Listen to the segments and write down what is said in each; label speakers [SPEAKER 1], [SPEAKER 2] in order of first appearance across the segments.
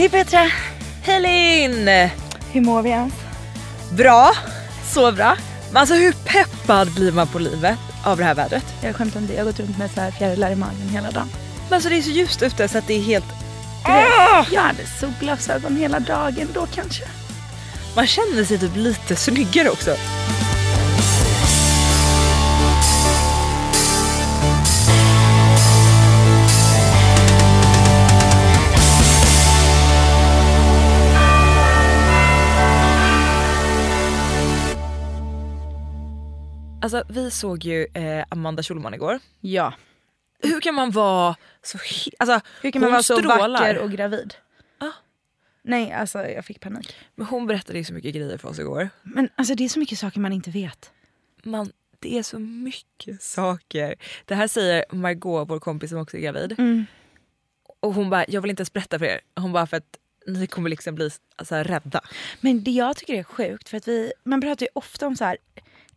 [SPEAKER 1] Hej Petra! Hej Linn!
[SPEAKER 2] Hur mår vi ens?
[SPEAKER 1] Bra, så bra. Men alltså hur peppad blir man på livet av det här vädret?
[SPEAKER 2] Jag skämtar inte, jag har gått runt med så här fjärilar i magen hela dagen.
[SPEAKER 1] Men alltså det är så ljust ute så att det är helt...
[SPEAKER 2] Vet, Jag hade solglasögon hela dagen då kanske.
[SPEAKER 1] Man känner sig typ lite snyggare också. Alltså vi såg ju eh, Amanda Schulman igår.
[SPEAKER 2] Ja.
[SPEAKER 1] Hur kan man vara så... Alltså,
[SPEAKER 2] Hur kan man vara så
[SPEAKER 1] strålar.
[SPEAKER 2] vacker och gravid?
[SPEAKER 1] Ah.
[SPEAKER 2] Nej, alltså jag fick panik.
[SPEAKER 1] Men hon berättade ju så mycket grejer för oss igår.
[SPEAKER 2] Men alltså det är så mycket saker man inte vet.
[SPEAKER 1] Man, det är så mycket saker. Det här säger Margot, vår kompis som också är gravid.
[SPEAKER 2] Mm.
[SPEAKER 1] Och hon bara, jag vill inte ens berätta för er. Hon bara för att ni kommer liksom bli alltså, rädda.
[SPEAKER 2] Men det jag tycker är sjukt, för att vi, man pratar ju ofta om så här.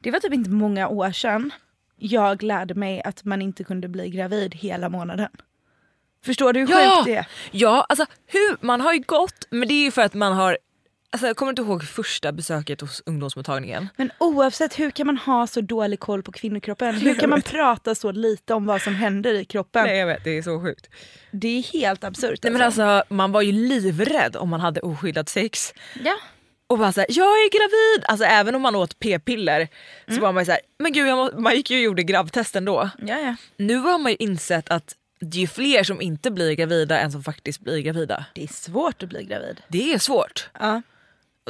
[SPEAKER 2] Det var typ inte många år sedan jag lärde mig att man inte kunde bli gravid hela månaden. Förstår du hur sjukt det är?
[SPEAKER 1] ja, alltså hur, man har ju gått, men det är ju för att man har Alltså, jag kommer inte ihåg första besöket hos ungdomsmottagningen.
[SPEAKER 2] Men oavsett, hur kan man ha så dålig koll på kvinnokroppen? Hur kan man prata så lite om vad som händer i kroppen?
[SPEAKER 1] Nej jag vet, det är så sjukt.
[SPEAKER 2] Det är helt absurt.
[SPEAKER 1] Nej, men alltså, man var ju livrädd om man hade oskyddat sex.
[SPEAKER 2] Ja.
[SPEAKER 1] Och bara såhär, jag är gravid! Alltså även om man åt p-piller så var man ju såhär, men gud jag man gick ju och gjorde grabbtesten då.
[SPEAKER 2] Ja, ja.
[SPEAKER 1] Nu har man ju insett att det är ju fler som inte blir gravida än som faktiskt blir gravida.
[SPEAKER 2] Det är svårt att bli gravid.
[SPEAKER 1] Det är svårt.
[SPEAKER 2] Ja.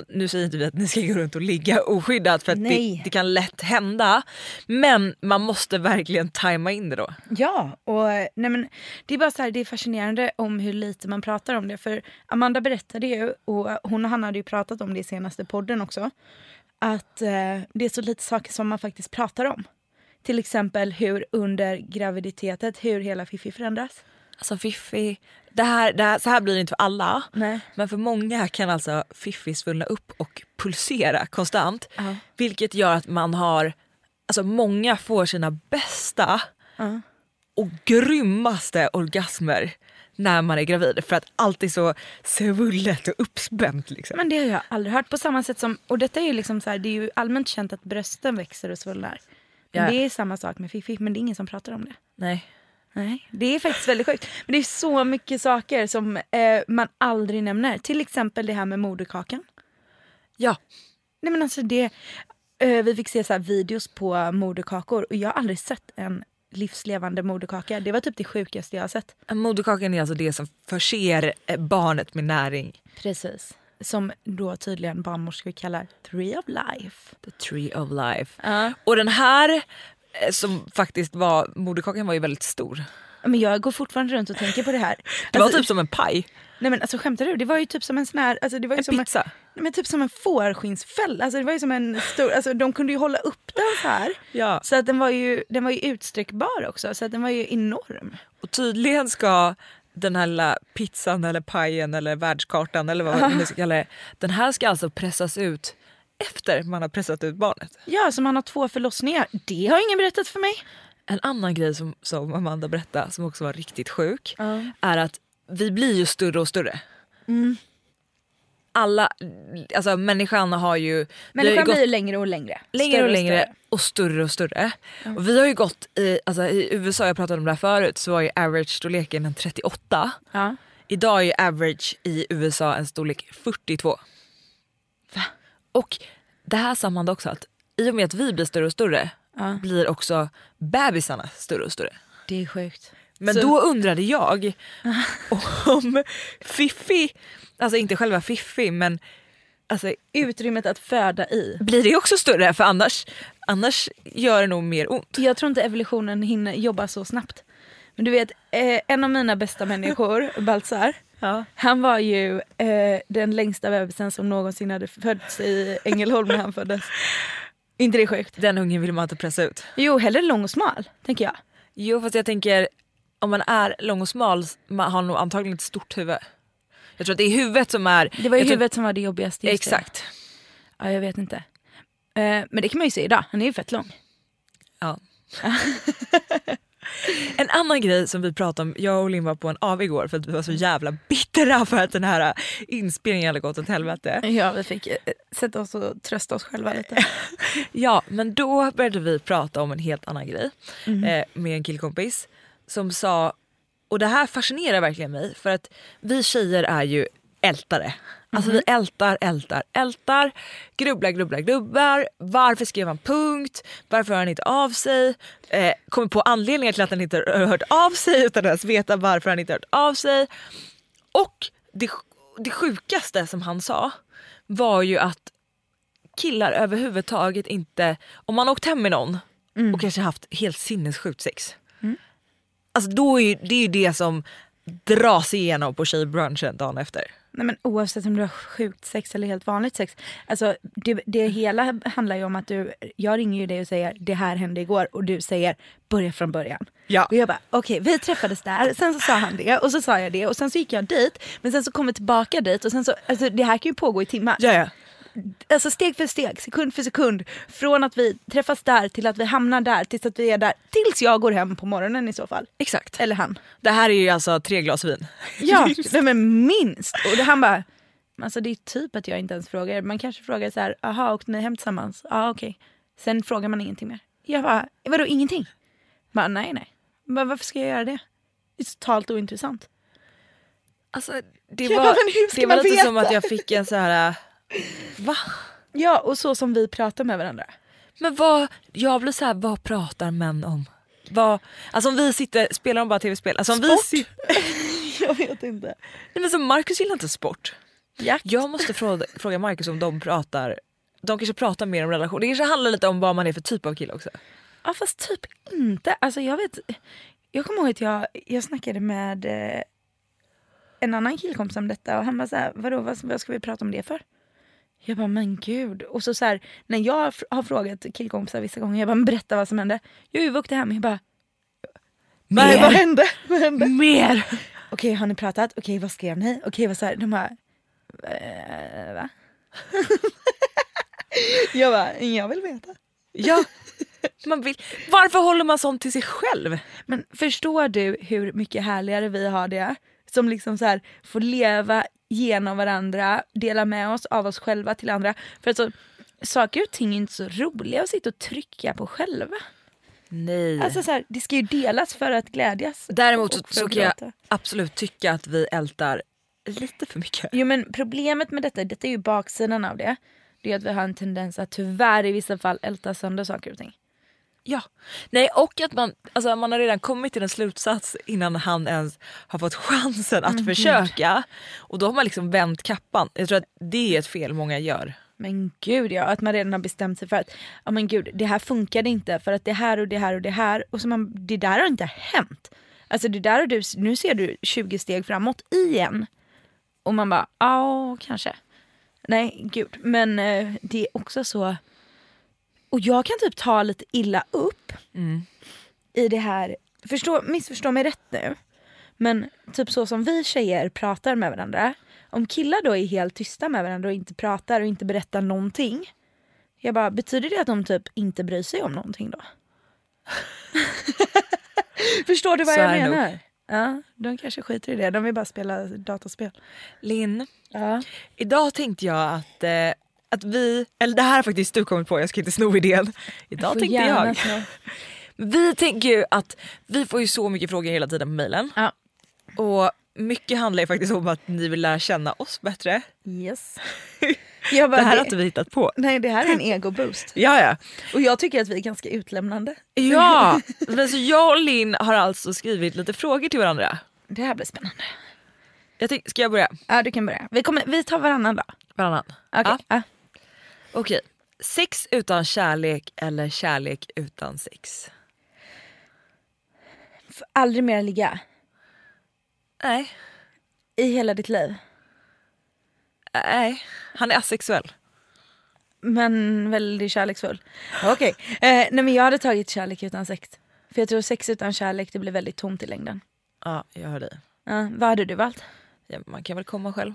[SPEAKER 1] Nu säger inte vi att ni ska gå runt och ligga oskyddat för att det, det kan lätt hända. Men man måste verkligen tajma in det då.
[SPEAKER 2] Ja, och nej men, det är bara så här, det är fascinerande om hur lite man pratar om det. För Amanda berättade ju, och hon och Hanna hade ju pratat om det i senaste podden också, att eh, det är så lite saker som man faktiskt pratar om. Till exempel hur under graviditetet, hur hela Fifi förändras.
[SPEAKER 1] Alltså Fiffi, det här, det här, så här blir det inte för alla.
[SPEAKER 2] Nej.
[SPEAKER 1] Men för många kan alltså Fiffi svullna upp och pulsera konstant.
[SPEAKER 2] Ja.
[SPEAKER 1] Vilket gör att man har, alltså många får sina bästa
[SPEAKER 2] Ja.
[SPEAKER 1] och grymmaste orgasmer när man är gravid. För att allt är så svullet och uppspänt. Liksom.
[SPEAKER 2] Men det har jag aldrig hört. På samma sätt som, och detta är ju liksom så här, det är ju allmänt känt att brösten växer och svullnar.
[SPEAKER 1] Ja.
[SPEAKER 2] Det är samma sak med Fifi, men det är ingen som pratar om det.
[SPEAKER 1] Nej.
[SPEAKER 2] Nej, det är faktiskt väldigt sjukt. Men det är så mycket saker som eh, man aldrig nämner. Till exempel det här med moderkakan.
[SPEAKER 1] Ja,
[SPEAKER 2] Nej men alltså det, eh, vi fick se så videos på moderkakor och jag har aldrig sett en livslevande moderkaka. Det var typ det sjukaste jag har sett.
[SPEAKER 1] moderkakan är alltså det som förser eh, barnet med näring.
[SPEAKER 2] Precis. Som då tydligen barnmorskor kallar three of life.
[SPEAKER 1] The tree of life.
[SPEAKER 2] Ja.
[SPEAKER 1] Och den här som faktiskt var, moderkakan var ju väldigt stor.
[SPEAKER 2] Men jag går fortfarande runt och tänker på det här.
[SPEAKER 1] Det var
[SPEAKER 2] Alltså,
[SPEAKER 1] typ som en paj.
[SPEAKER 2] Nej men alltså skämtar du? Det var ju typ som en sån här, alltså det var ju
[SPEAKER 1] En
[SPEAKER 2] som
[SPEAKER 1] pizza.
[SPEAKER 2] En, nej, men typ som en fårskinnsfälla. Alltså det var ju som en stor, alltså de kunde ju hålla upp den så här.
[SPEAKER 1] Ja.
[SPEAKER 2] Så att den var ju, den var ju utsträckbar också, så att den var ju enorm.
[SPEAKER 1] Och tydligen ska den här lilla pizzan eller pajen eller världskartan eller vad man nu ska kalla det. Den här ska alltså pressas ut efter man har pressat ut barnet.
[SPEAKER 2] Ja, så man har två förlossningar. Det har ingen berättat för mig.
[SPEAKER 1] En annan grej som, som Amanda berättade som också var riktigt sjuk
[SPEAKER 2] Ja.
[SPEAKER 1] är att vi blir ju större och större. alla, alltså människan har ju...
[SPEAKER 2] Människan blir ju längre och längre.
[SPEAKER 1] längre och längre och större och större. Och vi har ju gått i, alltså i USA, jag pratade om det här förut, så var ju average-storleken en 38.
[SPEAKER 2] Ja.
[SPEAKER 1] Idag är ju average i USA en storlek 42. Och det här sammanhang också att i och med att vi blir större och större
[SPEAKER 2] Ja.
[SPEAKER 1] blir också bebisarna större och större.
[SPEAKER 2] Det är sjukt.
[SPEAKER 1] Men
[SPEAKER 2] Så-
[SPEAKER 1] då undrade jag om Fiffi, alltså inte själva Fiffi men alltså,
[SPEAKER 2] Utrymmet att föda i.
[SPEAKER 1] blir det också större? För annars, annars gör det nog mer ont.
[SPEAKER 2] Jag tror inte evolutionen hinner jobba så snabbt. Men du vet, eh, en av mina bästa människor, Baltzar,
[SPEAKER 1] Ja.
[SPEAKER 2] han var ju eh, den längsta bebisen som någonsin hade fötts i Ängelholm när han föddes. inte det sjukt?
[SPEAKER 1] Den ungen vill man inte pressa ut.
[SPEAKER 2] Jo, hellre lång och smal, tänker jag.
[SPEAKER 1] Jo fast jag tänker om man är lång och smal man har nog antagligen ett stort huvud. Jag tror att det är huvudet som är...
[SPEAKER 2] Det var ju
[SPEAKER 1] jag tror-
[SPEAKER 2] huvudet som var det jobbigaste. just det.
[SPEAKER 1] Exakt.
[SPEAKER 2] Ja, jag vet inte. Eh, men det kan man ju se idag, han är ju fett lång.
[SPEAKER 1] Ja. en annan grej som vi pratade om, jag och Linn var på en AV igår för att vi var så jävla bittra för att den här inspelningen hade gått åt helvete.
[SPEAKER 2] Ja, vi fick eh, sätta oss och trösta oss själva lite.
[SPEAKER 1] Ja men då började vi prata om en helt annan grej eh, med en killkompis som sa, och det här fascinerar verkligen mig för att vi tjejer är ju ältare. Alltså vi ältar, ältar, ältar, grubblar, grubblar, grubblar. Varför skrev han punkt? Varför hör han inte av sig? Eh, kommer på anledningar till att han inte har hört av sig utan att ens veta varför han inte har hört av sig. Och det, det sjukaste som han sa var ju att killar överhuvudtaget inte, om man åkt hem med någon och kanske haft helt sinnessjukt sex. Alltså då är ju, det är ju det som dras igenom på tjejbrunchen dagen efter.
[SPEAKER 2] Nej, men oavsett om du har sjukt sex eller helt vanligt sex. Alltså, det, det hela handlar ju om att du, jag ringer ju dig och säger det här hände igår och du säger börja från början.
[SPEAKER 1] Ja.
[SPEAKER 2] Och jag bara okej vi träffades där, sen så sa han det och så sa jag det och sen så gick jag dit men sen så kom vi tillbaka dit och sen så, alltså det här kan ju pågå i timmar.
[SPEAKER 1] Ja, ja.
[SPEAKER 2] Alltså steg för steg, sekund för sekund. Från att vi träffas där till att vi hamnar där tills att vi är där. Tills jag går hem på morgonen i så fall.
[SPEAKER 1] Exakt.
[SPEAKER 2] Eller han.
[SPEAKER 1] Det här är ju alltså tre glas vin.
[SPEAKER 2] Ja, nej, men minst. Och det, han bara, alltså det är typ att jag inte ens frågar. Man kanske frågar så här, aha åkte ni hem tillsammans? Ja okej. Sen frågar man ingenting mer. Jag bara, vadå ingenting? Bara, nej nej. Bara, varför ska jag göra det? Det är totalt ointressant.
[SPEAKER 1] Alltså, det
[SPEAKER 2] Ja,
[SPEAKER 1] var, det var lite som att jag fick en så här. Va?
[SPEAKER 2] Ja och så som vi pratar med varandra.
[SPEAKER 1] Men vad, jag blir så här, vad pratar män om? Vad, alltså om vi sitter, spelar de bara tv-spel? Alltså om
[SPEAKER 2] Sport? jag vet inte.
[SPEAKER 1] Nej, men så Marcus gillar inte sport.
[SPEAKER 2] Jakt.
[SPEAKER 1] Jag måste fråga, fråga Marcus om de pratar, de kanske pratar mer om relation. Det kanske handlar lite om vad man är för typ av kille också.
[SPEAKER 2] Ja fast typ inte. Alltså jag vet, jag kommer ihåg att jag, jag snackade med eh, en annan killkompis om detta och han bara såhär, vadå vad, vad ska vi prata om det för? Jag bara men gud. Och så, så här, när jag har frågat killkompisar vissa gånger, jag bara men berätta vad som hände. Jag vi åkte hem jag bara Nej vad hände? Vad hände?
[SPEAKER 1] Mer!
[SPEAKER 2] Okej har ni pratat? Okej vad skrev ni? Okej vad så här, de bara eh, va? jag bara jag vill veta.
[SPEAKER 1] Ja, man vill, varför håller man sånt till sig själv?
[SPEAKER 2] Men förstår du hur mycket härligare vi har det? Som liksom så här får leva genom varandra, dela med oss av oss själva till andra. För alltså, saker och ting är inte så roliga att sitta och trycka på själva.
[SPEAKER 1] Nej.
[SPEAKER 2] Alltså så här, det ska ju delas för att glädjas.
[SPEAKER 1] Däremot så, så kan jag absolut tycka att vi ältar lite för mycket.
[SPEAKER 2] Jo men problemet med detta, detta är ju baksidan av det. Det är att vi har en tendens att tyvärr i vissa fall älta sönder saker och ting.
[SPEAKER 1] Ja. Nej och att man, alltså man har redan kommit till en slutsats innan han ens har fått chansen att försöka. Och då har man liksom vänt kappan. Jag tror att det är ett fel många gör.
[SPEAKER 2] Men gud ja, att man redan har bestämt sig för att ja men gud det här funkade inte för att det här och det här och det här och så man, det där har inte hänt. Alltså det där har du, nu ser du 20 steg framåt igen. Och man bara, ja kanske. Nej gud, men eh, det är också så. Och jag kan typ ta lite illa upp i det här, förstå, missförstå mig rätt nu. Men typ så som vi tjejer pratar med varandra. Om killar då är helt tysta med varandra och inte pratar och inte berättar någonting. Jag bara, betyder det att de typ inte bryr sig om någonting då? Förstår du vad
[SPEAKER 1] Så
[SPEAKER 2] jag
[SPEAKER 1] det nog.
[SPEAKER 2] menar? Ja, de kanske skiter i det. De vill bara spela dataspel.
[SPEAKER 1] Linn,
[SPEAKER 2] Ja.
[SPEAKER 1] idag tänkte jag att, eh, att vi, eller det här har faktiskt du kommit på, jag ska inte sno idén. Idag tänkte jag.
[SPEAKER 2] sno.
[SPEAKER 1] Vi tänker ju att vi får ju så mycket frågor hela tiden på mejlen.
[SPEAKER 2] Ja.
[SPEAKER 1] Och mycket handlar ju faktiskt om att ni vill lära känna oss bättre.
[SPEAKER 2] Yes. Bara,
[SPEAKER 1] Det här
[SPEAKER 2] det
[SPEAKER 1] har inte vi hittat på.
[SPEAKER 2] Nej, det här är en ego-boost.
[SPEAKER 1] Ja, ja.
[SPEAKER 2] Och jag tycker att vi är ganska utlämnande.
[SPEAKER 1] Ja, men så jag och Linn har alltså skrivit lite frågor till varandra.
[SPEAKER 2] Det här blir spännande.
[SPEAKER 1] Jag tänk, ska jag börja?
[SPEAKER 2] Ja, du kan börja. Vi, kommer, vi tar varannan då.
[SPEAKER 1] Varannan.
[SPEAKER 2] Okej.
[SPEAKER 1] Ja. Okej. Sex utan kärlek eller kärlek utan sex?
[SPEAKER 2] Får aldrig mer ligga
[SPEAKER 1] Nej.
[SPEAKER 2] i hela ditt liv.
[SPEAKER 1] Nej. Han är asexuell.
[SPEAKER 2] Men väldigt kärleksfull. Okej. Eh, nej men jag hade tagit kärlek utan sex. För jag tror sex utan kärlek det blir väldigt tomt i längden.
[SPEAKER 1] Ja, jag hör dig.
[SPEAKER 2] Ja, vad hade du valt?
[SPEAKER 1] Ja, man kan väl komma själv.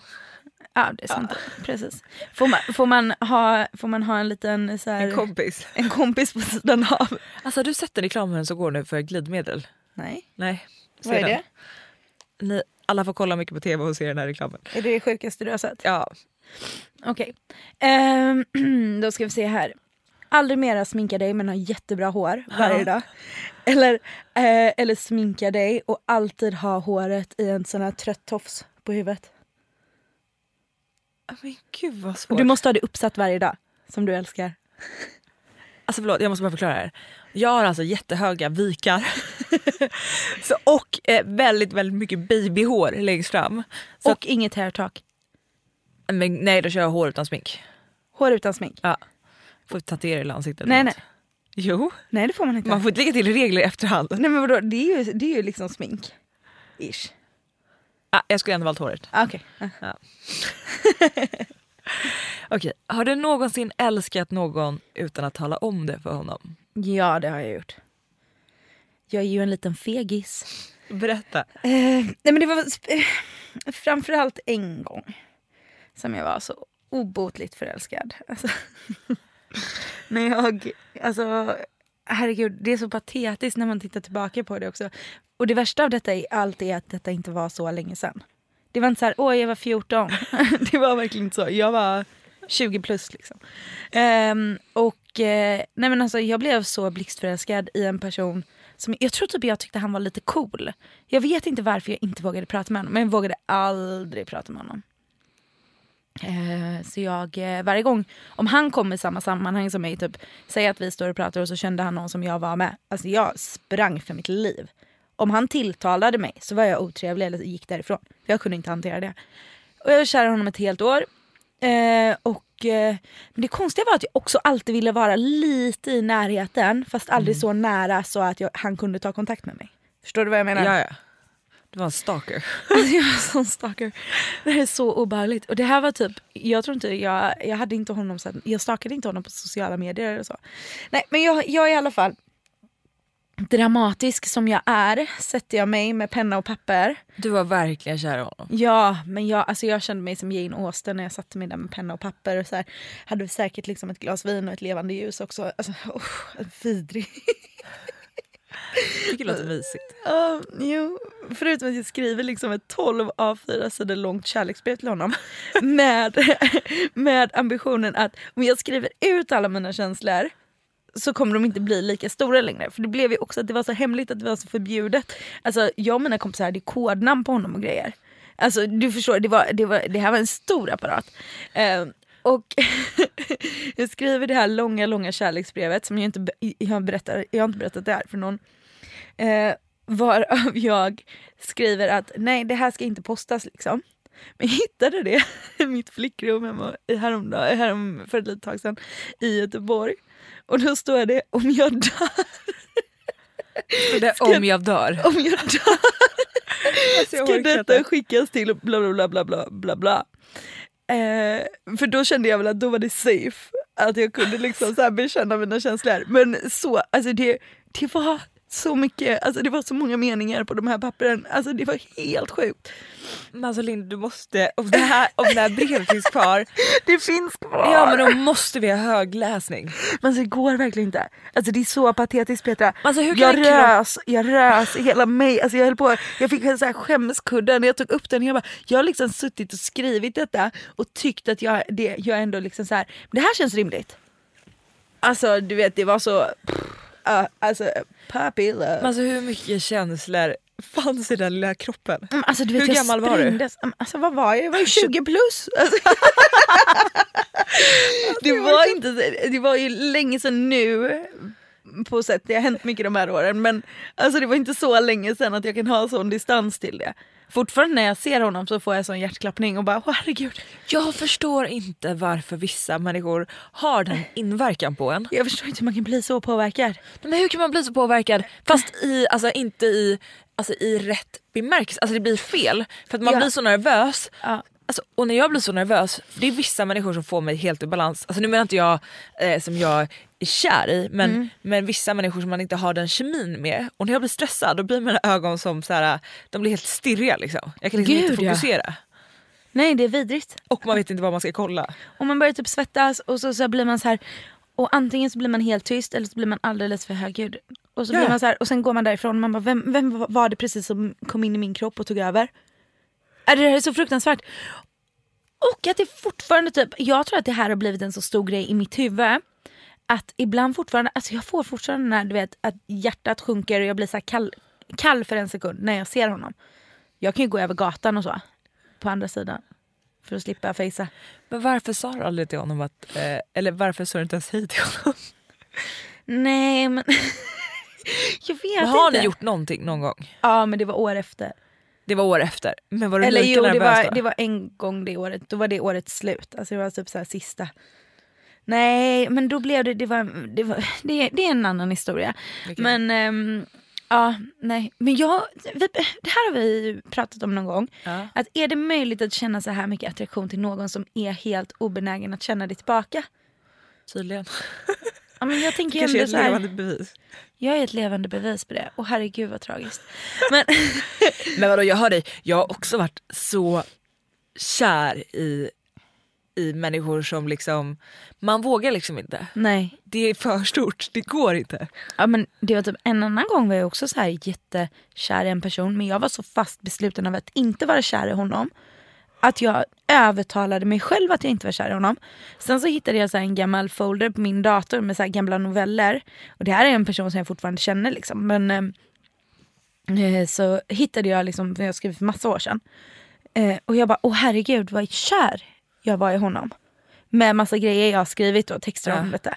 [SPEAKER 2] Ja det är sant. Precis. Får man, får, man ha, får man ha en liten så här,
[SPEAKER 1] En kompis.
[SPEAKER 2] en kompis på sidan av?
[SPEAKER 1] Alltså har du sett den reklamen som går nu för glidmedel?
[SPEAKER 2] Nej.
[SPEAKER 1] Nej.
[SPEAKER 2] Vad är
[SPEAKER 1] Se
[SPEAKER 2] det?
[SPEAKER 1] den. Ni, alla får kolla mycket på tv och se den här reklamen.
[SPEAKER 2] Är det det sjukaste du har sett?
[SPEAKER 1] Ja.
[SPEAKER 2] Okej. Ehm, då ska vi se här. Aldrig mera sminka dig men ha jättebra hår varje
[SPEAKER 1] Ja.
[SPEAKER 2] dag. Eller, eh, eller sminka dig och alltid ha håret i en sån här trött tofs på huvudet.
[SPEAKER 1] Men gud vad
[SPEAKER 2] Och
[SPEAKER 1] svårt.
[SPEAKER 2] du måste ha det uppsatt varje dag. Som du älskar.
[SPEAKER 1] Alltså förlåt, jag måste bara förklara här. Jag har alltså jättehöga vikar. så, och eh, väldigt, väldigt mycket babyhår längst fram. Så
[SPEAKER 2] och inget hairtalk.
[SPEAKER 1] att, men, nej, då kör jag hår utan smink.
[SPEAKER 2] Hår utan smink.
[SPEAKER 1] Ja. Får tatuera hela ansiktet.
[SPEAKER 2] Nej nej.
[SPEAKER 1] Jo,
[SPEAKER 2] Nej det får man inte.
[SPEAKER 1] man får inte lägga till regler i efterhand.
[SPEAKER 2] Nej men vadå, det är ju, det är ju liksom smink. Ish.
[SPEAKER 1] Ah, jag skulle ändå valt håret.
[SPEAKER 2] Ah, Okej. Ah.
[SPEAKER 1] Okej, har du någonsin älskat någon utan att tala om det för honom?
[SPEAKER 2] Ja det har jag gjort. Jag är ju en liten fegis.
[SPEAKER 1] Berätta.
[SPEAKER 2] Eh, nej men det var eh, framförallt en gång som jag var så obotligt förälskad. Alltså, när jag, alltså herregud det är så patetiskt när man tittar tillbaka på det också. Och det värsta av detta är allt är att detta inte var så länge sedan. Det var inte så här, åh jag var 14. det var verkligen inte så. Jag var 20 plus liksom. Um, och uh, nej men alltså jag blev så blixtförälskad i en person som, jag tror typ jag tyckte han var lite cool. Jag vet inte varför jag inte vågade prata med honom men jag vågade aldrig prata med honom. Ehm, så jag, eh, varje gång, om han kom i samma sammanhang som mig, typ säg att vi står och pratar och så kände han någon som jag var med. Alltså jag sprang för mitt liv. Om han tilltalade mig så var jag otrevlig eller gick därifrån. För jag kunde inte hantera det. Och jag var kär i honom ett helt år. Eh, och, eh, men det konstiga var att jag också alltid ville vara lite i närheten fast aldrig så nära så att jag, han kunde ta kontakt med mig. Förstår du vad jag menar?
[SPEAKER 1] Ja, ja. Du var en stalker.
[SPEAKER 2] Alltså jag var en sån stalker. Det här är så obehagligt. Och det här var typ, jag tror inte, jag, jag hade inte honom sen, jag stalkade inte honom på sociala medier eller så. Nej men jag, jag i alla fall dramatisk som jag är sätter jag mig med penna och papper.
[SPEAKER 1] Du var verkligen kär i honom.
[SPEAKER 2] Ja men jag, alltså jag kände mig som Jane Austen när jag satte mig där med penna och papper och så här, hade säkert liksom ett glas vin och ett levande ljus också. Alltså, oh, vidrig.
[SPEAKER 1] Jag tycker det låter mysigt.
[SPEAKER 2] Ja, jo. Förutom att jag skriver liksom ett 12 A4 sidor långt kärleksbrev till honom. med, med ambitionen att om jag skriver ut alla mina känslor så kommer de inte bli lika stora längre. För det blev ju också att det var så hemligt att det var så förbjudet. Alltså jag och mina kompisar hade kodnamn på honom och grejer. Alltså du förstår, det, var, det, var, det här var en stor apparat. Eh, och jag skriver det här långa, långa kärleksbrevet som jag inte, jag, berättar, jag har inte berättat det här för någon. Eh, varav jag skriver att nej det här ska inte postas liksom. Men jag hittade det i mitt flickrum hemma häromdag, härom, för ett litet tag sedan i Göteborg. Och då står det om jag dör,
[SPEAKER 1] Det om jag dör.
[SPEAKER 2] om jag dör
[SPEAKER 1] Alltså, jag
[SPEAKER 2] ska detta skickas till bla bla bla bla bla bla bla. Eh, för då kände jag väl att då var det safe. Att jag kunde liksom så här bekänna mina känslor. Men så, alltså det, det var så mycket, alltså det var så många meningar på de här pappren. Alltså det var helt sjukt.
[SPEAKER 1] Men alltså Linn du måste, om det här, om det här brevet finns kvar.
[SPEAKER 2] Det finns kvar!
[SPEAKER 1] Ja men då måste vi ha högläsning.
[SPEAKER 2] Men alltså, det går verkligen inte. Alltså det är så patetiskt Petra.
[SPEAKER 1] Alltså, hur kan
[SPEAKER 2] jag rös, jag rös i hela mig. Alltså jag höll på, jag fick en så här skämskudde när jag tog upp den. Jag, bara, jag har liksom suttit och skrivit detta och tyckt att jag, det, jag ändå liksom så här, det här känns rimligt. Alltså du vet det var så, uh, alltså puppy love.
[SPEAKER 1] Men alltså hur mycket känslor fanns i den lilla kroppen?
[SPEAKER 2] Mm, Alltså, du vet,
[SPEAKER 1] Hur gammal var du?
[SPEAKER 2] Mm, Alltså, vad var jag? Jag var ju 20 plus. Alltså. det, var inte, det var ju länge sedan nu på sätt. Det har hänt mycket de här åren men alltså, det var inte så länge sedan att jag kan ha sån distans till det. Fortfarande när jag ser honom så får jag sån hjärtklappning och bara åh herregud.
[SPEAKER 1] Jag förstår inte varför vissa människor har den inverkan på en.
[SPEAKER 2] Jag förstår inte hur man kan bli så påverkad.
[SPEAKER 1] Men hur kan man bli så påverkad fast i, alltså, inte i, alltså, i rätt bemärkelse? Alltså det blir fel. För att man
[SPEAKER 2] Ja.
[SPEAKER 1] blir så nervös.
[SPEAKER 2] Ja.
[SPEAKER 1] Alltså, och när jag blir så nervös, det är vissa människor som får mig helt ur balans. Alltså nu menar inte jag eh, som jag är kär i men,
[SPEAKER 2] Mm.
[SPEAKER 1] men vissa människor som man inte har den kemin med. Och när jag blir stressad då blir mina ögon som så här, de blir helt stirriga liksom. Jag kan liksom
[SPEAKER 2] Gud,
[SPEAKER 1] inte
[SPEAKER 2] ja.
[SPEAKER 1] fokusera.
[SPEAKER 2] Nej det är vidrigt.
[SPEAKER 1] Och man vet inte vad man ska kolla.
[SPEAKER 2] Och man börjar typ svettas och så, så blir man så här och antingen så blir man helt tyst eller så blir man alldeles för högljudd. Och, så
[SPEAKER 1] Ja.
[SPEAKER 2] blir man så här, och sen går man därifrån och man bara vem, vem var det precis som kom in i min kropp och tog över? Är det här är så fruktansvärt. Och att det fortfarande typ, jag tror att det här har blivit en så stor grej i mitt huvud. Att ibland fortfarande, alltså jag får fortfarande när du vet att hjärtat sjunker och jag blir så här kall, kall för en sekund när jag ser honom. Jag kan ju gå över gatan och så. På andra sidan. För att slippa fejsa.
[SPEAKER 1] Men varför sa du aldrig till honom att, eh, eller varför sa du inte ens hej till honom?
[SPEAKER 2] Nej men jag vet
[SPEAKER 1] har
[SPEAKER 2] inte.
[SPEAKER 1] ni gjort någonting någon gång?
[SPEAKER 2] Ja men det var år efter.
[SPEAKER 1] Det var år efter. Men var du
[SPEAKER 2] Eller jo det var,
[SPEAKER 1] då?
[SPEAKER 2] det var en gång det året, då var det årets slut. Alltså det var typ så sista. Nej men då blev det, det var, det, var, det, det är en annan historia.
[SPEAKER 1] Okej.
[SPEAKER 2] Men ehm, ja, nej. Men jag, vi, det här har vi pratat om någon gång.
[SPEAKER 1] Ja.
[SPEAKER 2] Att är det möjligt att känna så här mycket attraktion till någon som är helt obenägen att känna det tillbaka?
[SPEAKER 1] Tydligen.
[SPEAKER 2] Ja, men jag tänker
[SPEAKER 1] Kanske
[SPEAKER 2] ändå
[SPEAKER 1] ett
[SPEAKER 2] här,
[SPEAKER 1] levande bevis.
[SPEAKER 2] jag är ett levande bevis på det. Och herregud vad tragiskt. Men,
[SPEAKER 1] Men vadå jag hör dig, jag har också varit så kär i, i människor som liksom, man vågar liksom inte.
[SPEAKER 2] nej.
[SPEAKER 1] Det är för stort, det går inte.
[SPEAKER 2] Ja, men det var typ en annan gång var jag också så här jättekär i en person men jag var så fast besluten av att inte vara kär i honom. Att jag övertalade mig själv att jag inte var kär i honom. Sen så hittade jag så en gammal folder på min dator med så gamla noveller. Och det här är en person som jag fortfarande känner liksom. Men eh, så hittade jag liksom, jag skrev för massa år sedan. Eh, och jag bara, åh herregud vad kär jag var i honom. Med massa grejer jag har skrivit och texter om detta.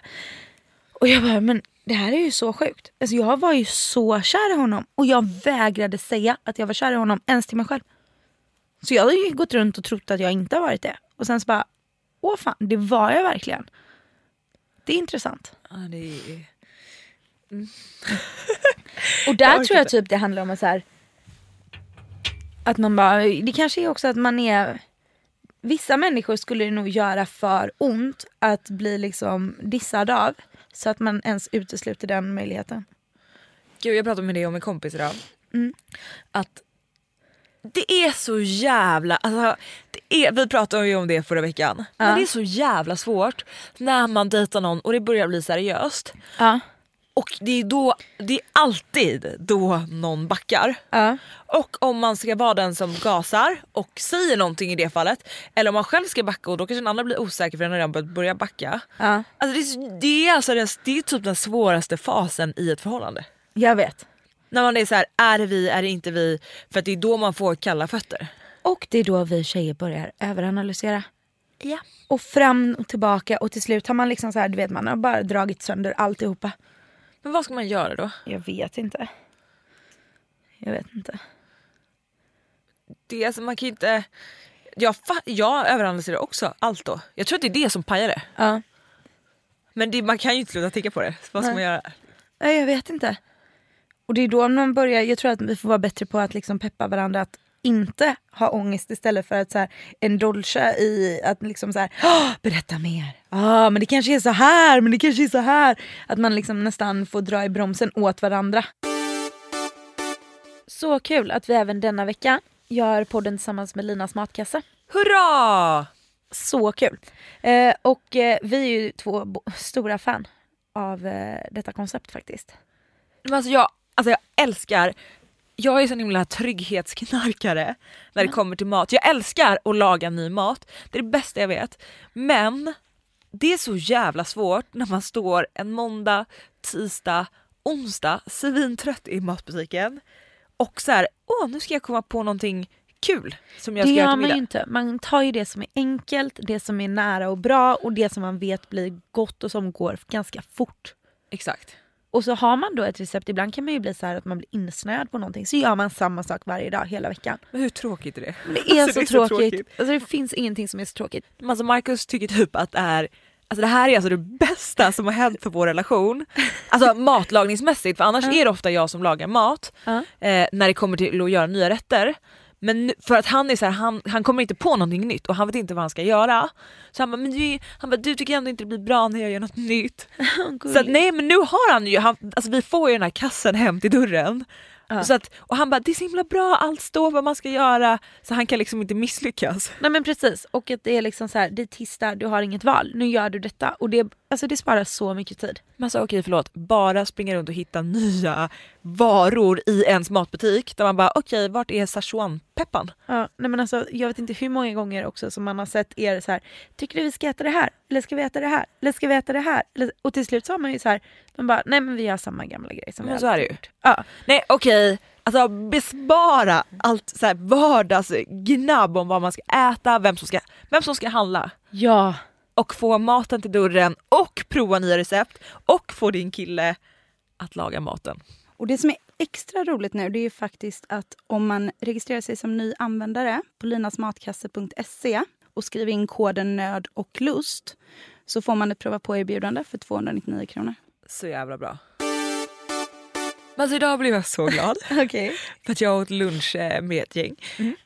[SPEAKER 2] Och jag bara, men det här är ju så sjukt. Alltså jag var ju så kär i honom och jag vägrade säga att jag var kär i honom ens till mig själv. Så jag ju gått runt och trott att jag inte har varit det. Och sen så bara, åh fan, det var jag verkligen. Det är intressant.
[SPEAKER 1] Ja, det är...
[SPEAKER 2] Och där
[SPEAKER 1] Jag
[SPEAKER 2] tror jag typ det handlar om att så här, att man bara, det kanske är också att man är Vissa människor skulle det nog göra för ont att bli liksom dissad av. Så att man ens utesluter den möjligheten.
[SPEAKER 1] Gud jag pratade med det om en kompis idag.
[SPEAKER 2] Mm.
[SPEAKER 1] Att det är så jävla, alltså, är, vi pratade ju om det förra veckan. Men
[SPEAKER 2] Ja.
[SPEAKER 1] det är så jävla svårt när man dejtar någon och det börjar bli seriöst.
[SPEAKER 2] Ja.
[SPEAKER 1] Och det är, då, det är alltid då någon backar.
[SPEAKER 2] Ja.
[SPEAKER 1] Och om man ska vara den som gasar och säger någonting i det fallet. Eller om man själv ska backa och då kanske den andra blir osäker för den har redan börjat börja backa. Alltså det, är, det, är alltså det är typ den svåraste fasen i ett förhållande.
[SPEAKER 2] Jag vet.
[SPEAKER 1] När man är så här, är det vi, är det inte vi? För att det är då man får kalla fötter.
[SPEAKER 2] Och det är då vi tjejer börjar överanalysera.
[SPEAKER 1] Ja.
[SPEAKER 2] Och fram och tillbaka och till slut har man liksom så här, du vet man har bara dragit sönder alltihopa.
[SPEAKER 1] Men vad ska man göra då?
[SPEAKER 2] Jag vet inte. Jag vet inte.
[SPEAKER 1] Det är alltså, man kan ju inte... Jag, jag överanalyserar också allt då. Jag tror att det är det som pajar det.
[SPEAKER 2] Ja.
[SPEAKER 1] Men det, man kan ju inte sluta tänka på det. Så vad ska
[SPEAKER 2] Nej.
[SPEAKER 1] man göra?
[SPEAKER 2] Nej jag vet inte. Och det är då man börjar, jag tror att vi får vara bättre på att liksom peppa varandra att inte ha ångest istället för att så här, indulga i att liksom så här, "Åh, berätta mer. Ja men det kanske är så här, men det kanske är så här. Att man liksom nästan får dra i bromsen åt varandra. Så kul att vi även denna vecka gör podden tillsammans med Linas matkasse.
[SPEAKER 1] Hurra!
[SPEAKER 2] Så kul! Eh, och eh, vi är ju två stora fan av eh, detta koncept faktiskt.
[SPEAKER 1] Men alltså jag, alltså jag älskar, jag är sån himla trygghetsknarkare när det kommer till mat. Jag älskar att laga ny mat, det är det bästa jag vet. Men det är så jävla svårt när man står en måndag, tisdag, onsdag svintrött i matbutiken och så här, åh nu ska jag komma på någonting kul som jag
[SPEAKER 2] Det
[SPEAKER 1] ska göra
[SPEAKER 2] gör
[SPEAKER 1] till
[SPEAKER 2] man ju
[SPEAKER 1] middag.
[SPEAKER 2] inte. Man tar ju det som är enkelt, det som är nära och bra och det som man vet blir gott och som går ganska fort.
[SPEAKER 1] Exakt.
[SPEAKER 2] Och så har man då ett recept, ibland kan man ju bli så här att man blir insnöad på någonting så gör man samma sak varje dag hela veckan.
[SPEAKER 1] Men hur tråkigt är det?
[SPEAKER 2] Det är,
[SPEAKER 1] Alltså,
[SPEAKER 2] så, tråkigt. Alltså, det finns ingenting som är så tråkigt.
[SPEAKER 1] Alltså Marcus tycker typ att det är Alltså det här är alltså det bästa som har hänt för vår relation. Alltså matlagningsmässigt, för annars är det ofta jag som lagar mat
[SPEAKER 2] Ja.
[SPEAKER 1] eh, när det kommer till att göra nya rätter. Men nu- för att han är så här, han, han kommer inte på någonting nytt och han vet inte vad han ska göra. Så han bara, men du, han bara, du tycker ändå inte det blir bra när jag gör något nytt. så att, nej men nu har han ju, han, alltså vi får ju den här kassen hem till dörren.
[SPEAKER 2] Ja.
[SPEAKER 1] Så att, och han bara, det är så himla bra, allt står vad man ska göra. Så han kan liksom inte misslyckas.
[SPEAKER 2] Nej men precis, och att det är liksom så här, det är tisdag, du har inget val, nu gör du detta. Och det, alltså det sparar så mycket tid.
[SPEAKER 1] Men alltså okej förlåt, bara springa runt och hitta nya varor i ens matbutik där man bara okej vart är Szechuanpepparn?
[SPEAKER 2] Ja, nej men alltså, jag vet inte hur många gånger också som man har sett er så här, tycker du vi ska äta det här? Eller ska vi äta det här? Eller ska vi äta det här? Eller, och till slut så har man ju så här, man bara, nej men vi gör samma gamla grej som vi
[SPEAKER 1] Men så
[SPEAKER 2] alltid
[SPEAKER 1] är det
[SPEAKER 2] gjort. Ja,
[SPEAKER 1] Nej okej, alltså bespara allt så här vardagsgnabb om vad man ska äta, vem som ska, vem som ska handla.
[SPEAKER 2] ja.
[SPEAKER 1] Och få maten till dörren och prova nya recept och få din kille att laga maten.
[SPEAKER 3] Och det som är extra roligt nu det är ju faktiskt att om man registrerar sig som ny användare på linasmatkasse.se och skriver in koden nöd och lust så får man ett prova på-erbjudande för 299 kronor.
[SPEAKER 1] Så jävla bra. Alltså idag blev jag så glad.
[SPEAKER 2] Okej.
[SPEAKER 1] För att jag åt lunch eh, med ett gäng.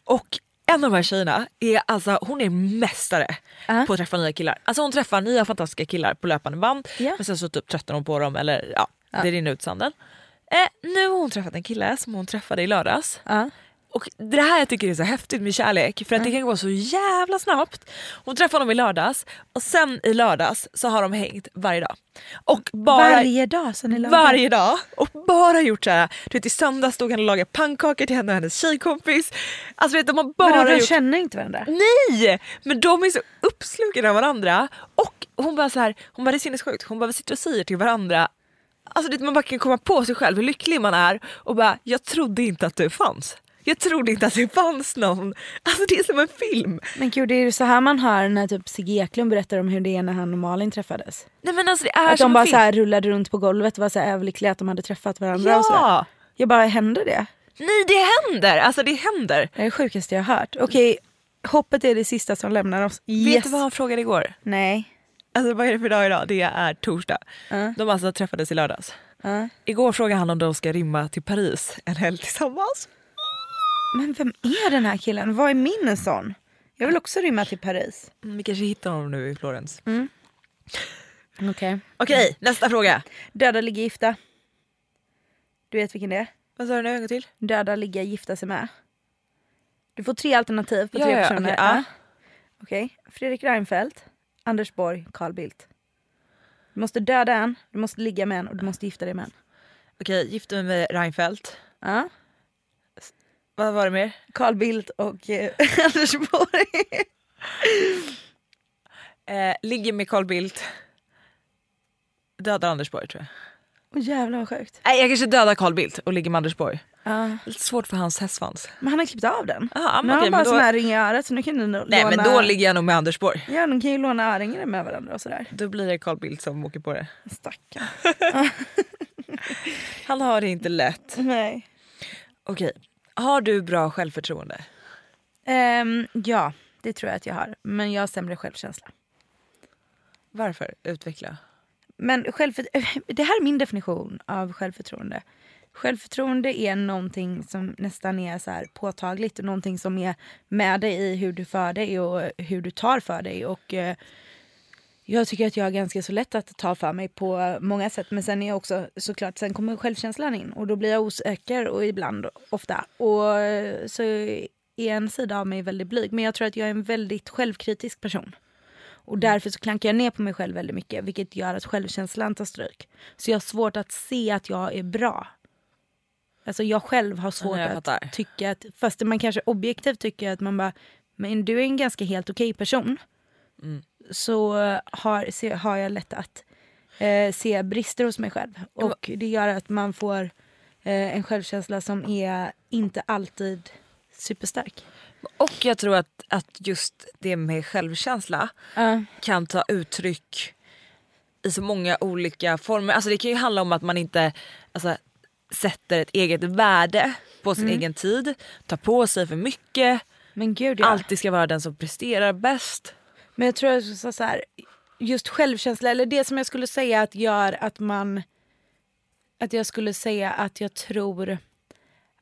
[SPEAKER 1] Och en av de här tjejerna är alltså, hon är mästare
[SPEAKER 2] Ja.
[SPEAKER 1] på att träffa nya killar. Alltså hon träffar nya fantastiska killar på löpande band.
[SPEAKER 2] Ja.
[SPEAKER 1] Men sen så typ tröttnar hon på dem eller ja, det rinner ut sanden. Eh, nu har hon träffat en kille som hon träffade i lördags.
[SPEAKER 2] Ja.
[SPEAKER 1] Och det här jag tycker är så häftigt med kärlek för att det kan gå så jävla snabbt. Hon träffade honom i lördags och sen i lördags så har de hängt varje dag. Och bara
[SPEAKER 2] Varje dag sen ni lagar?
[SPEAKER 1] varje dag och bara gjort så här. Du vet, I söndags stod han och lagade pannkakor till henne och hennes tjejkompis. Alltså vet, de har bara
[SPEAKER 2] Vadå, de
[SPEAKER 1] gjort...
[SPEAKER 2] känner inte varandra?
[SPEAKER 1] Nej! Men de är så uppslukade av varandra. Och hon bara så här, hon bara det är sinnessjukt. Hon bara vi sitter och säger till varandra Alltså det, man bara kan komma på sig själv hur lycklig man är och bara jag trodde inte att du fanns. Jag trodde inte att det fanns någon. Alltså det är som en film.
[SPEAKER 2] Men gud, det är ju så här man hör när typ Sigge Eklund berättar om hur det är när han och Malin träffades.
[SPEAKER 1] Nej men alltså det är
[SPEAKER 2] Att
[SPEAKER 1] som
[SPEAKER 2] de bara
[SPEAKER 1] en
[SPEAKER 2] så
[SPEAKER 1] film.
[SPEAKER 2] här rullade runt på golvet och var så överlyckliga att de hade träffat varandra och sådär.
[SPEAKER 1] Ja!
[SPEAKER 2] Jag bara, hände det?
[SPEAKER 1] Nej det händer, alltså det händer.
[SPEAKER 2] Det är det sjukaste jag har hört. Okej, hoppet är det sista som lämnar oss. Yes.
[SPEAKER 1] Vet du vad han frågade igår?
[SPEAKER 2] Nej.
[SPEAKER 1] Alltså vad är det för dag idag? Det är torsdag.
[SPEAKER 2] Ja.
[SPEAKER 1] De alltså träffades i lördags.
[SPEAKER 2] Ja.
[SPEAKER 1] Igår frågade han om de ska rymma till Paris en helg tillsammans.
[SPEAKER 2] Men vem är den här killen? Vad är min sån? Jag vill också rymma till Paris.
[SPEAKER 1] Mm, vi kanske hittar honom nu i Florens.
[SPEAKER 2] Okej.
[SPEAKER 1] Okej, nästa fråga.
[SPEAKER 2] Döda, ligga, gifta. Du vet vilken det är?
[SPEAKER 1] Vad sa du nu en gång till?
[SPEAKER 2] Döda, ligga, gifta sig med. Du får tre alternativ på
[SPEAKER 1] Ja,
[SPEAKER 2] tre
[SPEAKER 1] ja,
[SPEAKER 2] personer.
[SPEAKER 1] okej, ja.
[SPEAKER 2] Ja. Okej. Fredrik Reinfeldt, Anders Borg, Carl Bildt. Du måste döda en, du måste ligga med en och du måste gifta dig med en.
[SPEAKER 1] Okej, gifte mig med Reinfeldt.
[SPEAKER 2] Ja.
[SPEAKER 1] Vad var det mer?
[SPEAKER 2] Carl Bildt och eh, Anders Borg.
[SPEAKER 1] Eh, ligger med Carl Bildt. Dödar Anders Borg tror jag.
[SPEAKER 2] Åh jävlar vad sjukt.
[SPEAKER 1] Nej jag kanske dödar Carl Bildt och ligger med Anders Borg.
[SPEAKER 2] Ja.
[SPEAKER 1] Lite svårt för hans hästsvans.
[SPEAKER 2] Men han har klippt av den.
[SPEAKER 1] Aha,
[SPEAKER 2] nu har han bara
[SPEAKER 1] då-
[SPEAKER 2] sån här ring i örat så nu kan nog
[SPEAKER 1] Nej
[SPEAKER 2] låna...
[SPEAKER 1] men då ligger jag nog med Anders Borg.
[SPEAKER 2] Ja, de kan ju låna örhängen med varandra och sådär.
[SPEAKER 1] Då blir det Carl Bildt som åker på det.
[SPEAKER 2] Stackarn.
[SPEAKER 1] Han har det inte lätt.
[SPEAKER 2] Nej.
[SPEAKER 1] Okej, har du bra självförtroende?
[SPEAKER 2] Ehm, ja, det tror jag att jag har. Men jag har sämre självkänsla.
[SPEAKER 1] Varför? Utveckla.
[SPEAKER 2] Men självför... det här är min definition av självförtroende. Självförtroende är någonting som nästan är så här påtagligt. Någonting som är med dig i hur du för dig och hur du tar för dig. Och eh, Jag tycker att jag har ganska så lätt att ta för mig på många sätt. Men sen är jag också såklart, sen kommer självkänslan in och då blir jag osäker och ibland ofta. Och eh, så är en sida av mig väldigt blyg. Men jag tror att jag är en väldigt självkritisk person. Och därför så klankar jag ner på mig själv väldigt mycket vilket gör att självkänslan tar stryk. Så jag har svårt att se att jag är bra. Alltså jag själv har svårt
[SPEAKER 1] jag
[SPEAKER 2] att tycka att, fast man kanske objektivt tycker att man bara, men du är en ganska helt okej person. Så har, se, har jag lätt att eh, se brister hos mig själv. Och det gör att man får eh, en självkänsla som är inte alltid superstark.
[SPEAKER 1] Och jag tror att, att just det med självkänsla
[SPEAKER 2] Ja.
[SPEAKER 1] kan ta uttryck i så många olika former. Alltså det kan ju handla om att man inte alltså, sätter ett eget värde på sin egen tid, tar på sig för mycket,
[SPEAKER 2] Men gud ja.
[SPEAKER 1] alltid ska vara den som presterar bäst.
[SPEAKER 2] Men jag tror att så, så här, just självkänsla, eller det som jag skulle säga att gör att man... Att jag skulle säga att jag tror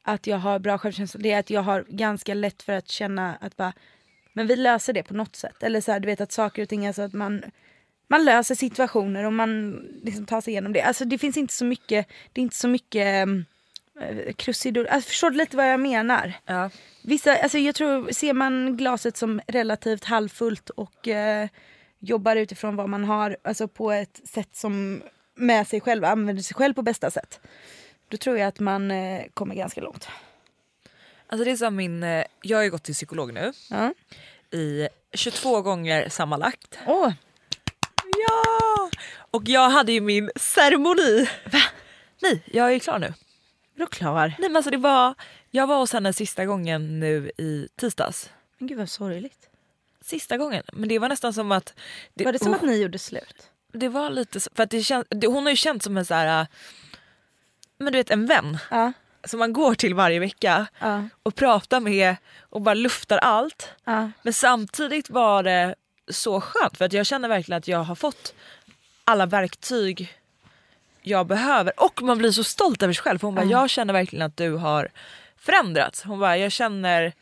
[SPEAKER 2] att jag har bra självkänsla, det är att jag har ganska lätt för att känna att bara, men vi löser det på något sätt. Eller så här, du vet att saker och ting, alltså att man, man löser situationer och man liksom tar sig igenom det. Alltså det finns inte så mycket, det är inte så mycket um, krusidur. Alltså, förstår du lite vad jag menar?
[SPEAKER 1] Ja.
[SPEAKER 2] Vissa, alltså jag tror, ser man glaset som relativt halvfullt och eh, jobbar utifrån vad man har, alltså på ett sätt som med sig själv, använder sig själv på bästa sätt. Då tror jag att man eh, kommer ganska långt.
[SPEAKER 1] Alltså det är som min, eh, jag har ju gått till psykolog nu
[SPEAKER 2] Ja.
[SPEAKER 1] i 22 gånger sammanlagt.
[SPEAKER 2] Åh,
[SPEAKER 1] Ja! Och jag hade ju min ceremoni. Va? Nej, jag är klar nu.
[SPEAKER 2] Vadå klar?
[SPEAKER 1] Nej men alltså det var, jag var hos henne sista gången nu i tisdags.
[SPEAKER 2] Men gud vad sorgligt.
[SPEAKER 1] Sista gången. Men det var nästan som att... Det,
[SPEAKER 2] Var det som
[SPEAKER 1] oh,
[SPEAKER 2] att ni gjorde slut?
[SPEAKER 1] Det var lite så, för att det känns, hon har ju känt som en så här, äh, men du vet en vän
[SPEAKER 2] Ja.
[SPEAKER 1] som man går till varje vecka
[SPEAKER 2] Ja.
[SPEAKER 1] och pratar med och bara luftar allt.
[SPEAKER 2] Ja.
[SPEAKER 1] Men samtidigt var det så skönt för att jag känner verkligen att jag har fått alla verktyg jag behöver och man blir så stolt över sig själv för hon bara jag känner verkligen att du har förändrats. Hon bara jag känner,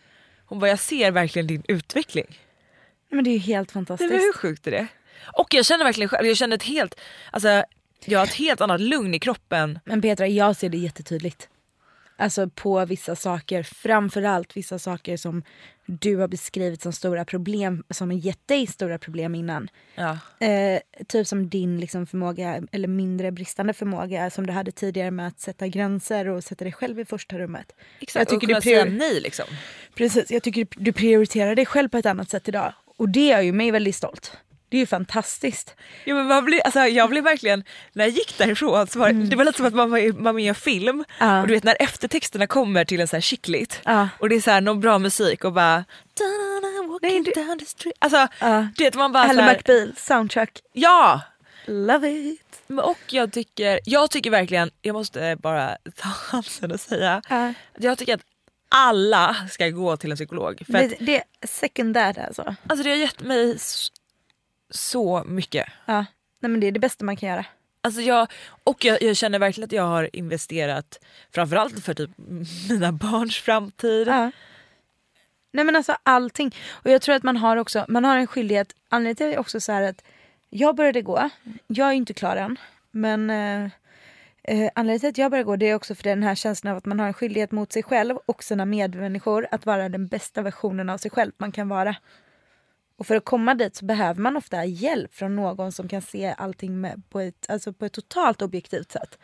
[SPEAKER 1] hon bara jag ser verkligen din utveckling.
[SPEAKER 2] Men det är ju helt
[SPEAKER 1] Det
[SPEAKER 2] fantastiskt.
[SPEAKER 1] var hur sjukt är det? Och jag känner verkligen själv, jag känner ett helt, alltså jag har ett helt annat lugn i kroppen.
[SPEAKER 2] Men Petra, jag ser det jättetydligt. Alltså på vissa saker, framförallt vissa saker som du har beskrivit som stora problem, som har gett dig stora problem innan.
[SPEAKER 1] Ja.
[SPEAKER 2] Eh, typ som din liksom, förmåga, eller mindre bristande förmåga som du hade tidigare med att sätta gränser och sätta dig själv i första rummet.
[SPEAKER 1] Exakt,
[SPEAKER 2] Jag tycker du
[SPEAKER 1] kunna säga
[SPEAKER 2] prior-
[SPEAKER 1] nej liksom.
[SPEAKER 2] Precis, jag tycker du prioriterar dig själv på ett annat sätt idag. Och det gör ju mig väldigt stolt. Det är ju fantastiskt.
[SPEAKER 1] Ja, men man blir, alltså, jag blev verkligen, när jag gick därifrån så var det, det var lite som att man var, var med i en film
[SPEAKER 2] Ja.
[SPEAKER 1] och du vet när eftertexterna kommer till en så här chicklit
[SPEAKER 2] Ja.
[SPEAKER 1] och det är så här någon bra musik och bara "Da-da-da, walking
[SPEAKER 2] Nej, du-
[SPEAKER 1] down the street. Alltså
[SPEAKER 2] Ja.
[SPEAKER 1] du vet man bara här,
[SPEAKER 2] McBeal, soundtrack.
[SPEAKER 1] Ja!
[SPEAKER 2] Love it.
[SPEAKER 1] Men Och jag tycker, jag tycker verkligen, jag måste bara ta chansen och säga, att jag tycker att alla ska gå till en psykolog. För
[SPEAKER 2] Det, det är sekundärt alltså.
[SPEAKER 1] alltså det har gett mig så mycket.
[SPEAKER 2] Ja. Nej, men det är det bästa man kan göra.
[SPEAKER 1] Alltså jag, och jag, jag känner verkligen att jag har investerat framförallt för typ mina barns framtid.
[SPEAKER 2] Ja. Nej men alltså allting. Och jag tror att man har också, man har en skyldighet, anledningen till det är också så att jag började gå, jag är inte klar än, men eh, eh, anledningen till att jag började gå det är också för den här känslan av att man har en skyldighet mot sig själv och sina medmänniskor att vara den bästa versionen av sig själv man kan vara. Och för att komma dit så behöver man ofta hjälp från någon som kan se allting med, på, ett, alltså på ett totalt objektivt sätt.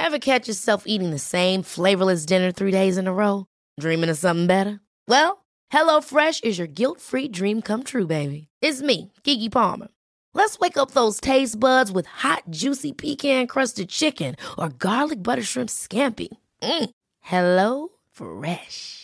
[SPEAKER 4] Have catch yourself eating the same flavorless dinner three days in a row? Dreaming of something better? Well, Hello Fresh is your guilt free dream come true, baby. It's me, Gigi Palmer. Let's wake up those taste buds with hot, juicy pecan crusted chicken or garlic butter shrimp scampi. Mm. Hello Fresh.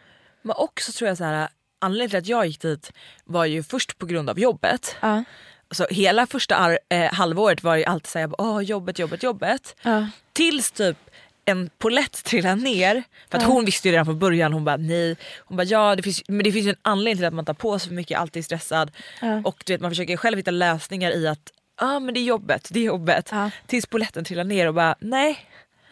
[SPEAKER 1] Men också tror jag så här, anledningen till att jag gick dit var ju först på grund av jobbet.
[SPEAKER 2] Ja.
[SPEAKER 1] Så hela första eh, halvåret var ju alltid såhär, åh jobbet, jobbet, jobbet.
[SPEAKER 2] Ja.
[SPEAKER 1] Tills typ en polett trillade ner. För att hon visste ju redan från början, hon bara nej. Hon bara ja, det finns, men det finns ju en anledning till att man tar på sig för mycket, alltid är stressad. Och du vet, man försöker själv hitta lösningar i att ah, men det är jobbet, det är jobbet. Tills poletten trillar ner och bara nej,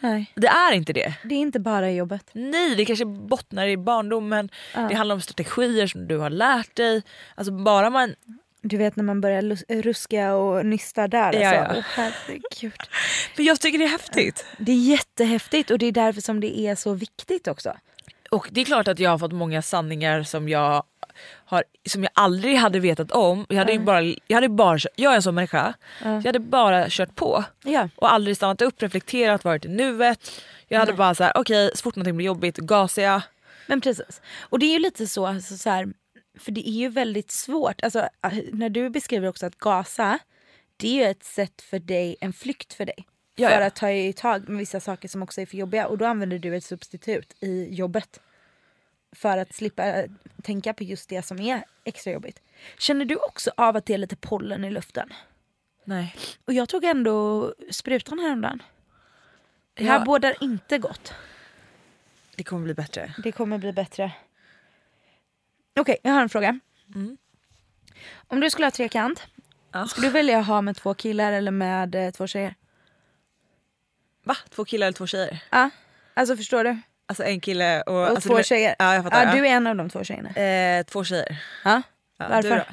[SPEAKER 2] Nej,
[SPEAKER 1] det är inte det.
[SPEAKER 2] det är inte bara jobbet.
[SPEAKER 1] Nej, det kanske bottnar i barndomen. Det handlar om strategier som du har lärt dig. Alltså bara man...
[SPEAKER 2] Du vet när man börjar ruska och nysta där.
[SPEAKER 1] Ja,
[SPEAKER 2] alltså.
[SPEAKER 1] ja.
[SPEAKER 2] Herregud.
[SPEAKER 1] För jag tycker det är häftigt.
[SPEAKER 2] Det är jättehäftigt och det är därför som det är så viktigt också.
[SPEAKER 1] Och det är klart att jag har fått många sanningar som jag har, som jag aldrig hade vetat om. Jag hade ju bara, jag hade bara, jag är en sån människa. Jag hade bara kört på.
[SPEAKER 2] Ja.
[SPEAKER 1] Och aldrig stannat upp, reflekterat, varit i nuet. Jag hade bara så här: okej så fort någonting blir jobbigt gasar jag.
[SPEAKER 2] Men precis. Och det är ju lite så, alltså, så här, för det är ju väldigt svårt. Alltså, äh, när du beskriver också att gasa, det är ju ett sätt för dig, en flykt för dig.
[SPEAKER 1] Ja,
[SPEAKER 2] för att ta i tag med vissa saker som också är för jobbiga. Och då använder du ett substitut i jobbet. För att slippa äh, tänka på just det som är extra jobbigt. Känner du också av att det är lite pollen i luften?
[SPEAKER 1] Nej.
[SPEAKER 2] Och jag tog ändå sprutan häromdagen. Det här
[SPEAKER 1] Ja.
[SPEAKER 2] bådar inte gott.
[SPEAKER 1] Det kommer bli bättre.
[SPEAKER 2] Det kommer bli bättre. Okej, jag har en fråga. Om du skulle ha trekant,
[SPEAKER 1] Ja.
[SPEAKER 2] skulle du välja att ha med två killar eller med eh, två tjejer?
[SPEAKER 1] Va? Två killar eller två tjejer?
[SPEAKER 2] Ja, alltså förstår du?
[SPEAKER 1] Alltså en kille och,
[SPEAKER 2] Och
[SPEAKER 1] alltså,
[SPEAKER 2] två tjejer?
[SPEAKER 1] Ja jag fattar.
[SPEAKER 2] Ja, du är en av de två tjejerna.
[SPEAKER 1] eh, två tjejer.
[SPEAKER 2] Ja.
[SPEAKER 1] Ja,
[SPEAKER 2] Varför?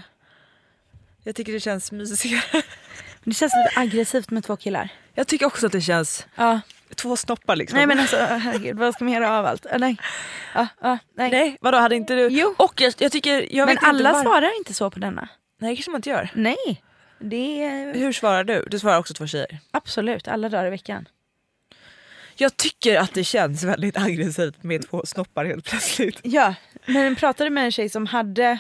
[SPEAKER 1] Jag tycker det känns mysigare.
[SPEAKER 2] Det känns lite aggressivt med två killar.
[SPEAKER 1] Jag tycker också att det känns
[SPEAKER 2] Ja.
[SPEAKER 1] två snoppar liksom.
[SPEAKER 2] Nej men alltså herregud, vad ska man göra av allt? Ah, nej. Ja, ja, nej.
[SPEAKER 1] Nej vadå hade inte du?
[SPEAKER 2] Jo.
[SPEAKER 1] Och jag, jag tycker, jag
[SPEAKER 2] men
[SPEAKER 1] vet inte
[SPEAKER 2] alla
[SPEAKER 1] var...
[SPEAKER 2] svarar inte så på denna.
[SPEAKER 1] Nej det kanske man inte gör.
[SPEAKER 2] Nej. Det
[SPEAKER 1] Hur svarar du? Du svarar också två tjejer.
[SPEAKER 2] absolut alla dagar i veckan.
[SPEAKER 1] Jag tycker att det känns väldigt aggressivt med två snoppar helt plötsligt.
[SPEAKER 2] Ja, men jag pratade med en tjej som hade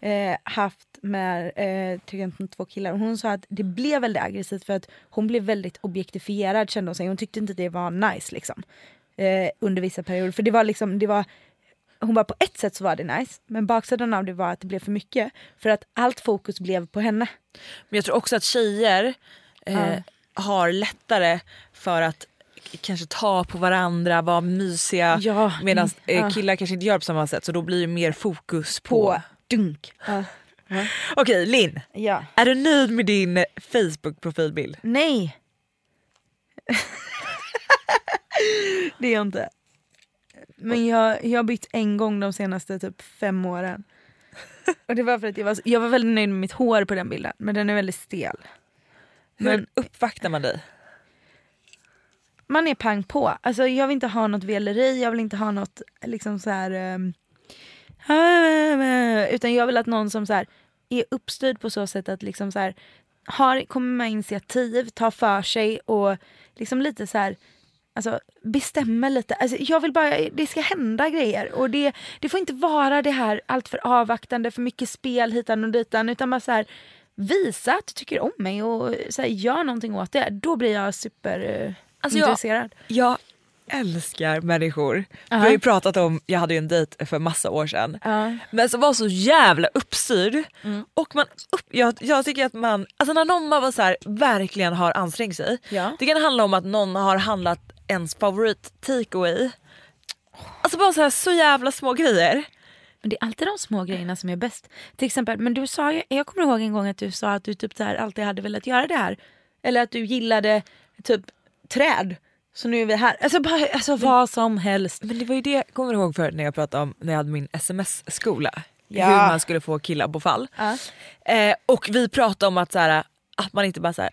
[SPEAKER 2] eh, haft med eh, två killar och hon sa att det blev väldigt aggressivt för att hon blev väldigt objektifierad kände hon sig. Hon tyckte inte det var nice liksom. Eh, under vissa perioder. För det var liksom, det var hon bara på ett sätt så var det nice men baksidan av det var att det blev för mycket. För att allt fokus blev på henne.
[SPEAKER 1] Men jag tror också att tjejer eh, har lättare för att kanske ta på varandra, vara mysiga.
[SPEAKER 2] Ja,
[SPEAKER 1] Medan eh,
[SPEAKER 2] ja.
[SPEAKER 1] killar kanske inte gör på samma sätt så då blir det mer fokus på...
[SPEAKER 2] På dunk. Ja.
[SPEAKER 1] Okej Linn,
[SPEAKER 2] ja.
[SPEAKER 1] är du nöjd med din eh, Facebook-profilbild?
[SPEAKER 2] Nej. det är jag inte. Men jag, jag har bytt en gång de senaste typ fem åren. Och det var för att jag var, jag var väldigt nöjd med mitt hår på den bilden. Men den är väldigt stel.
[SPEAKER 1] Hur
[SPEAKER 2] Men
[SPEAKER 1] uppvaktar man dig?
[SPEAKER 2] Man är pang på. Alltså jag vill inte ha något veleri, jag vill inte ha något liksom så här. Um, utan jag vill att någon som så här, är uppstyrd på så sätt att liksom så här, har, kommer med initiativ, tar för sig och liksom lite så här Alltså bestämmer lite. Alltså, jag vill bara, det ska hända grejer. Och det, det får inte vara det här allt för avvaktande, för mycket spel hitan och ditan. Utan bara så här, visa att du tycker om mig och så här, gör någonting åt det. Då blir jag super eh,
[SPEAKER 1] Alltså, jag-
[SPEAKER 2] intresserad.
[SPEAKER 1] Jag älskar människor. Vi
[SPEAKER 2] Ja.
[SPEAKER 1] har ju pratat om, jag hade ju en dejt för massa år sedan.
[SPEAKER 2] Ja.
[SPEAKER 1] Men som var så jävla uppstyrd.
[SPEAKER 2] Mm.
[SPEAKER 1] Och man upp, jag, jag tycker att man, alltså när någon bara så här, verkligen har ansträngt sig.
[SPEAKER 2] Ja.
[SPEAKER 1] Det kan handla om att någon har handlat ens favorit takeaway. Alltså bara så här så jävla små grejer.
[SPEAKER 2] Men det är alltid de små grejerna som är bäst. Till exempel, men du sa ju, jag kommer ihåg en gång att du sa att du typ så här alltid hade velat göra det här. Eller att du gillade typ träd. Så nu är vi här. Alltså, bara, alltså vad som helst.
[SPEAKER 1] Men det var ju det jag kommer ihåg för när jag pratade om när jag hade min sms-skola.
[SPEAKER 2] Ja.
[SPEAKER 1] Hur man skulle få killar på fall.
[SPEAKER 2] Ja.
[SPEAKER 1] Eh, och vi pratade om att så här, att man inte bara såhär,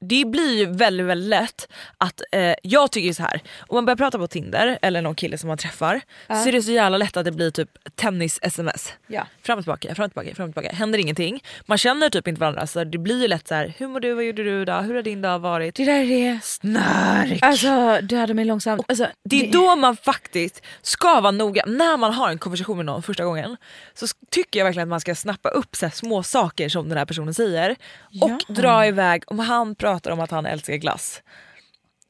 [SPEAKER 1] det blir ju väldigt väldigt lätt att, eh, jag tycker så här om man börjar prata på Tinder eller någon kille som man träffar så är det så jävla lätt att det blir typ tennis-sms.
[SPEAKER 2] Ja.
[SPEAKER 1] Fram och tillbaka, fram och tillbaka, fram och tillbaka. Händer ingenting. Man känner typ inte varandra så det blir ju lätt så här: hur mår du, vad gjorde du idag, hur har din dag varit?
[SPEAKER 2] Det där är det.
[SPEAKER 1] Snark!
[SPEAKER 2] Alltså hade mig långsamt. Alltså,
[SPEAKER 1] Det är då man faktiskt ska vara noga, när man har en konversation med någon första gången så tycker jag verkligen att man ska snappa upp så små saker som den här personen säger och
[SPEAKER 2] Ja.
[SPEAKER 1] Dra iväg, om han pratar om att han älskar glass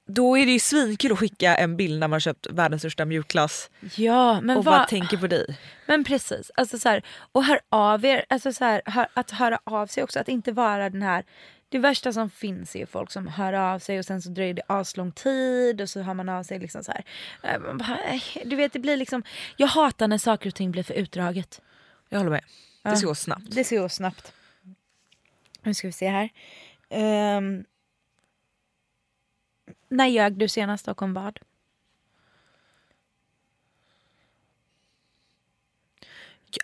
[SPEAKER 1] då är det ju svinkul att skicka en bild när man köpt världens största mjukglass
[SPEAKER 2] Ja men
[SPEAKER 1] och
[SPEAKER 2] vad,
[SPEAKER 1] bara tänker på dig.
[SPEAKER 2] Men precis, alltså så här, och hör av er, alltså så här, hör, att höra av sig också, att inte vara den här det värsta som finns är ju folk som hör av sig och sen så dröjer det aslång tid och så hör man av sig liksom så här. Bara, eh, Du vet det blir liksom, jag hatar när saker och ting blir för utdraget.
[SPEAKER 1] Jag håller med. Det
[SPEAKER 2] Ja.
[SPEAKER 1] ska gå snabbt.
[SPEAKER 2] Det ska gå snabbt. Nu ska vi se här. Um, när ljög du senast och om vad?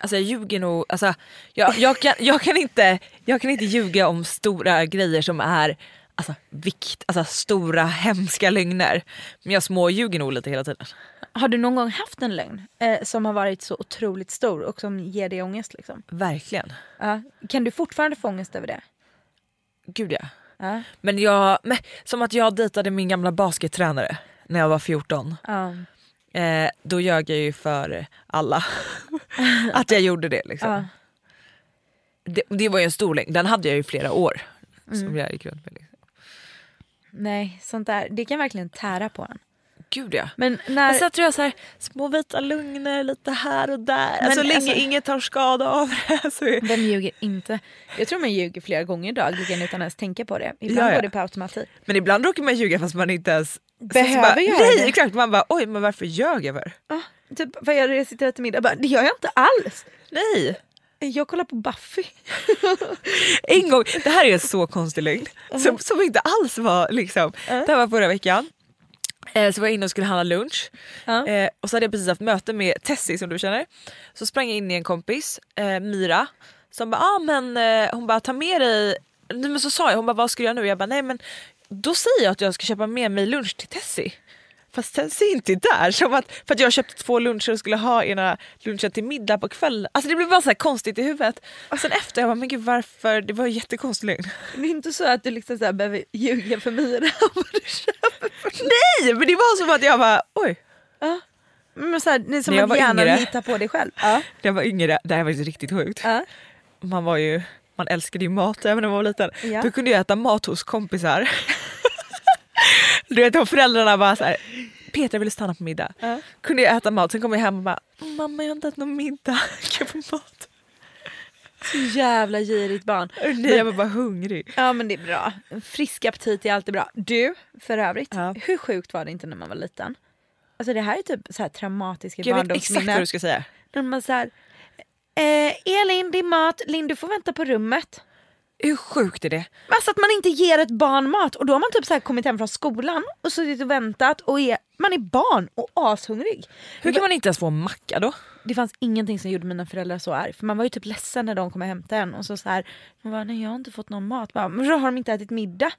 [SPEAKER 1] Alltså jag ljuger nog, alltså, jag, jag, kan, jag, kan inte, jag kan inte ljuga om stora grejer som är alltså, vikt, alltså stora hemska lögner. Men jag småljuger nog lite hela tiden.
[SPEAKER 2] Har du någon gång haft en lögn eh, som har varit så otroligt stor och som ger dig ångest? Liksom?
[SPEAKER 1] Verkligen.
[SPEAKER 2] Ja. Kan du fortfarande få ångest över det?
[SPEAKER 1] Gud ja.
[SPEAKER 2] Ja.
[SPEAKER 1] Men jag, men, som att jag dejtade min gamla baskettränare när jag var 14.
[SPEAKER 2] Ja.
[SPEAKER 1] Eh, då ljög jag ju för alla att jag gjorde det. Liksom. Det, det var ju en stor längd, den hade jag ju i flera år.
[SPEAKER 2] Mm.
[SPEAKER 1] Som jag gick runt med. Liksom.
[SPEAKER 2] Nej, sånt där, det kan verkligen tära på en.
[SPEAKER 1] Gud ja.
[SPEAKER 2] Men när...
[SPEAKER 1] Sen tror jag så här, små vita lugner lite här och där.
[SPEAKER 2] Men
[SPEAKER 1] så länge
[SPEAKER 2] alltså-
[SPEAKER 1] inget tar skada av det. Så är...
[SPEAKER 2] Vem ljuger inte? Jag tror man ljuger flera gånger dagligen utan ens tänka på det. Ibland
[SPEAKER 1] Ja, ja.
[SPEAKER 2] går det på automatik.
[SPEAKER 1] Men ibland råkar man ljuga fast man inte ens
[SPEAKER 2] Behöver
[SPEAKER 1] så bara,
[SPEAKER 2] göra
[SPEAKER 1] Nej
[SPEAKER 2] det.
[SPEAKER 1] exakt, man bara oj men varför ljög jag för?
[SPEAKER 2] Ah, typ vad gör du? Jag sitter äter middag. Bara, det gör jag inte alls.
[SPEAKER 1] Nej!
[SPEAKER 2] Jag kollar på Buffy.
[SPEAKER 1] En gång, det här är en så konstig lögn som, som inte alls var liksom, det här var förra veckan. Eh, så var jag inne och skulle handla lunch
[SPEAKER 2] Ja.
[SPEAKER 1] eh, och så hade jag precis haft möte med Tessie som du känner. Så sprang jag in i en kompis, eh, Mira, som bara ah, men hon bara ta med dig, men så sa jag hon bara vad ska du göra nu? Jag bara nej men då säger jag att jag ska köpa med mig lunch till Tessie. Fast Tessie är inte där. Som att, för att jag köpte två luncher och skulle ha ena lunchen till middag på kvällen. Alltså det blev bara så konstigt i huvudet. Sen efter jag bara men gud varför, det var en jättekonstig lögn.
[SPEAKER 2] Det är inte så att du liksom så här behöver ljuga för Mira vad du köper.
[SPEAKER 1] Nej men det var som att jag bara oj.
[SPEAKER 2] Men så här, det är som att hjärnan
[SPEAKER 1] yngre.
[SPEAKER 2] hittar på det själv. Ja.
[SPEAKER 1] När jag var yngre, det här var ju riktigt sjukt.
[SPEAKER 2] Ja.
[SPEAKER 1] Man var ju, man älskade ju mat även när man var liten.
[SPEAKER 2] Ja.
[SPEAKER 1] Då kunde jag äta mat hos kompisar. Du vet om föräldrarna bara så här. Peter ville stanna på middag.
[SPEAKER 2] Ja.
[SPEAKER 1] Kunde jag äta mat, sen kom jag hem och bara mamma jag har inte ätit någon middag. Kan jag få mat?
[SPEAKER 2] Så jävla girigt barn.
[SPEAKER 1] Nej jag var bara hungrig.
[SPEAKER 2] Ja men det är bra. Frisk aptit är alltid bra. Du, för övrigt,
[SPEAKER 1] Ja.
[SPEAKER 2] hur sjukt var det inte när man var liten? Alltså det här är typ så här traumatiska
[SPEAKER 1] Jag vet exakt vad
[SPEAKER 2] barndomsminnen.
[SPEAKER 1] du ska säga.
[SPEAKER 2] När man så här, eh, Elin är mat, Linn du får vänta på rummet.
[SPEAKER 1] Hur sjukt är det?
[SPEAKER 2] Alltså att man inte ger ett barn mat och då har man typ så här kommit hem från skolan och suttit och väntat och är, man är barn och ashungrig.
[SPEAKER 1] Hur kan man inte ens få en macka då?
[SPEAKER 2] Det fanns ingenting som gjorde mina föräldrar så arg för man var ju typ ledsen när de kom och hämtade en och så, så här, man bara, nej jag har inte fått någon mat. Bara, men då har de inte ätit middag.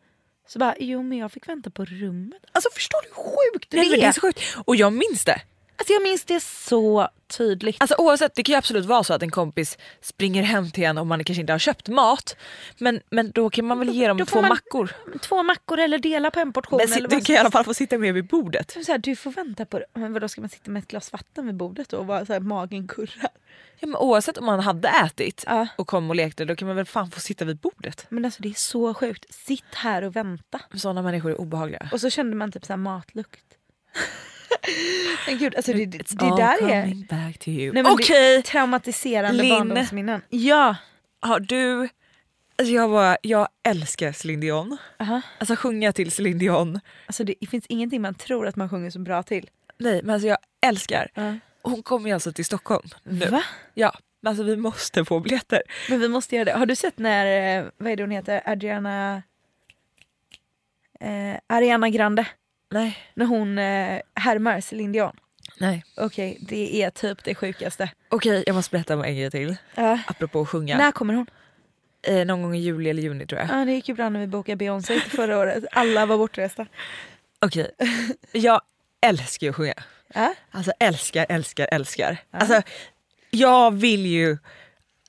[SPEAKER 2] Så bara, jo men jag fick vänta på rummet. Alltså förstår du hur sjukt det
[SPEAKER 1] Nej, men det
[SPEAKER 2] är?
[SPEAKER 1] är så sjukt. Och jag minns det.
[SPEAKER 2] Alltså jag minns det så tydligt.
[SPEAKER 1] Alltså oavsett, det kan ju absolut vara så att en kompis springer hem till en om man kanske inte har köpt mat. Men, men då kan man väl ge dem två
[SPEAKER 2] man-
[SPEAKER 1] mackor.
[SPEAKER 2] Två mackor eller dela på en portion.
[SPEAKER 1] Men
[SPEAKER 2] eller
[SPEAKER 1] du kan i alla fall få sitta med vid bordet.
[SPEAKER 2] så här, du får vänta på det. Men vadå ska man sitta med ett glas vatten vid bordet då och bara så här, magen kurrar?
[SPEAKER 1] Ja, men oavsett om man hade ätit
[SPEAKER 2] Ja.
[SPEAKER 1] och kom och lekte då kan man väl fan få sitta vid bordet.
[SPEAKER 2] Men alltså det är så sjukt. Sitt här och vänta.
[SPEAKER 1] Sådana människor är obehagliga.
[SPEAKER 2] Och så kände man typ så matlukt. Men gud, alltså det, det, det där är
[SPEAKER 1] back to you.
[SPEAKER 2] Nej, men
[SPEAKER 1] Okej,
[SPEAKER 2] det- traumatiserande
[SPEAKER 1] Linn.
[SPEAKER 2] barndomsminnen. Ja.
[SPEAKER 1] har du... Alltså jag, bara, jag älskar Céline Dion.
[SPEAKER 2] Aha.
[SPEAKER 1] Alltså sjunga till Céline Dion.
[SPEAKER 2] Alltså det finns ingenting man tror att man sjunger så bra till.
[SPEAKER 1] Nej men alltså jag älskar.
[SPEAKER 2] Ja.
[SPEAKER 1] hon kommer ju alltså till Stockholm nu.
[SPEAKER 2] Va?
[SPEAKER 1] Ja, men alltså vi måste få biljetter.
[SPEAKER 2] Men vi måste göra det. Har du sett när, eh, vad är det hon heter, Adriana... Eh, Ariana Grande?
[SPEAKER 1] Nej.
[SPEAKER 2] När hon eh, härmar Céline Dion.
[SPEAKER 1] Nej.
[SPEAKER 2] Okej, det är typ det sjukaste.
[SPEAKER 1] Okej, jag måste berätta om en grej till.
[SPEAKER 2] Ja.
[SPEAKER 1] Apropå att sjunga.
[SPEAKER 2] När kommer hon?
[SPEAKER 1] Eh, någon gång i juli eller juni tror jag.
[SPEAKER 2] Ja, det gick ju bra när vi bokade Beyoncé förra året. Alla var bortresta.
[SPEAKER 1] Okej, jag älskar ju att sjunga.
[SPEAKER 2] Ja.
[SPEAKER 1] Alltså älskar, älskar, älskar. Alltså, jag vill ju,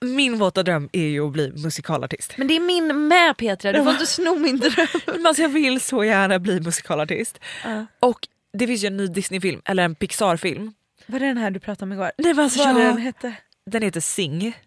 [SPEAKER 1] min våta dröm är ju att bli musikalartist.
[SPEAKER 2] Men det är min med Petra, du får inte sno min dröm.
[SPEAKER 1] Alltså, jag vill så gärna bli musikalartist.
[SPEAKER 2] Ja.
[SPEAKER 1] Och det finns ju en ny Disney-film, eller en Pixar-film.
[SPEAKER 2] Var det den här du pratade om igår?
[SPEAKER 1] Nej, men alltså,
[SPEAKER 2] Vad
[SPEAKER 1] jag-
[SPEAKER 2] den hette?
[SPEAKER 1] Den heter Sing.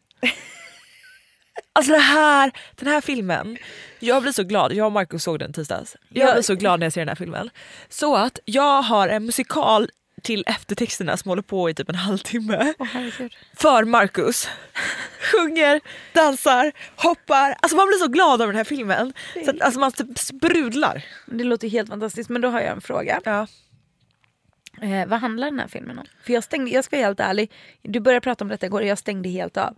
[SPEAKER 1] Alltså det här, den här filmen, jag blir så glad, jag och Markus såg den tisdags. Jag
[SPEAKER 2] Ja.
[SPEAKER 1] blir så glad när jag ser den här filmen. Så att jag har en musikal till eftertexterna som håller på i typ en halvtimme.
[SPEAKER 2] Herregud.
[SPEAKER 1] För Markus. Sjunger, dansar, hoppar. Alltså man blir så glad av den här filmen. Så att, alltså man typ sprudlar.
[SPEAKER 2] Det låter helt fantastiskt men då har jag en fråga.
[SPEAKER 1] Ja.
[SPEAKER 2] Eh, vad handlar den här filmen om? För jag stängde, jag ska vara helt ärlig, du började prata om detta igår och jag stängde helt av.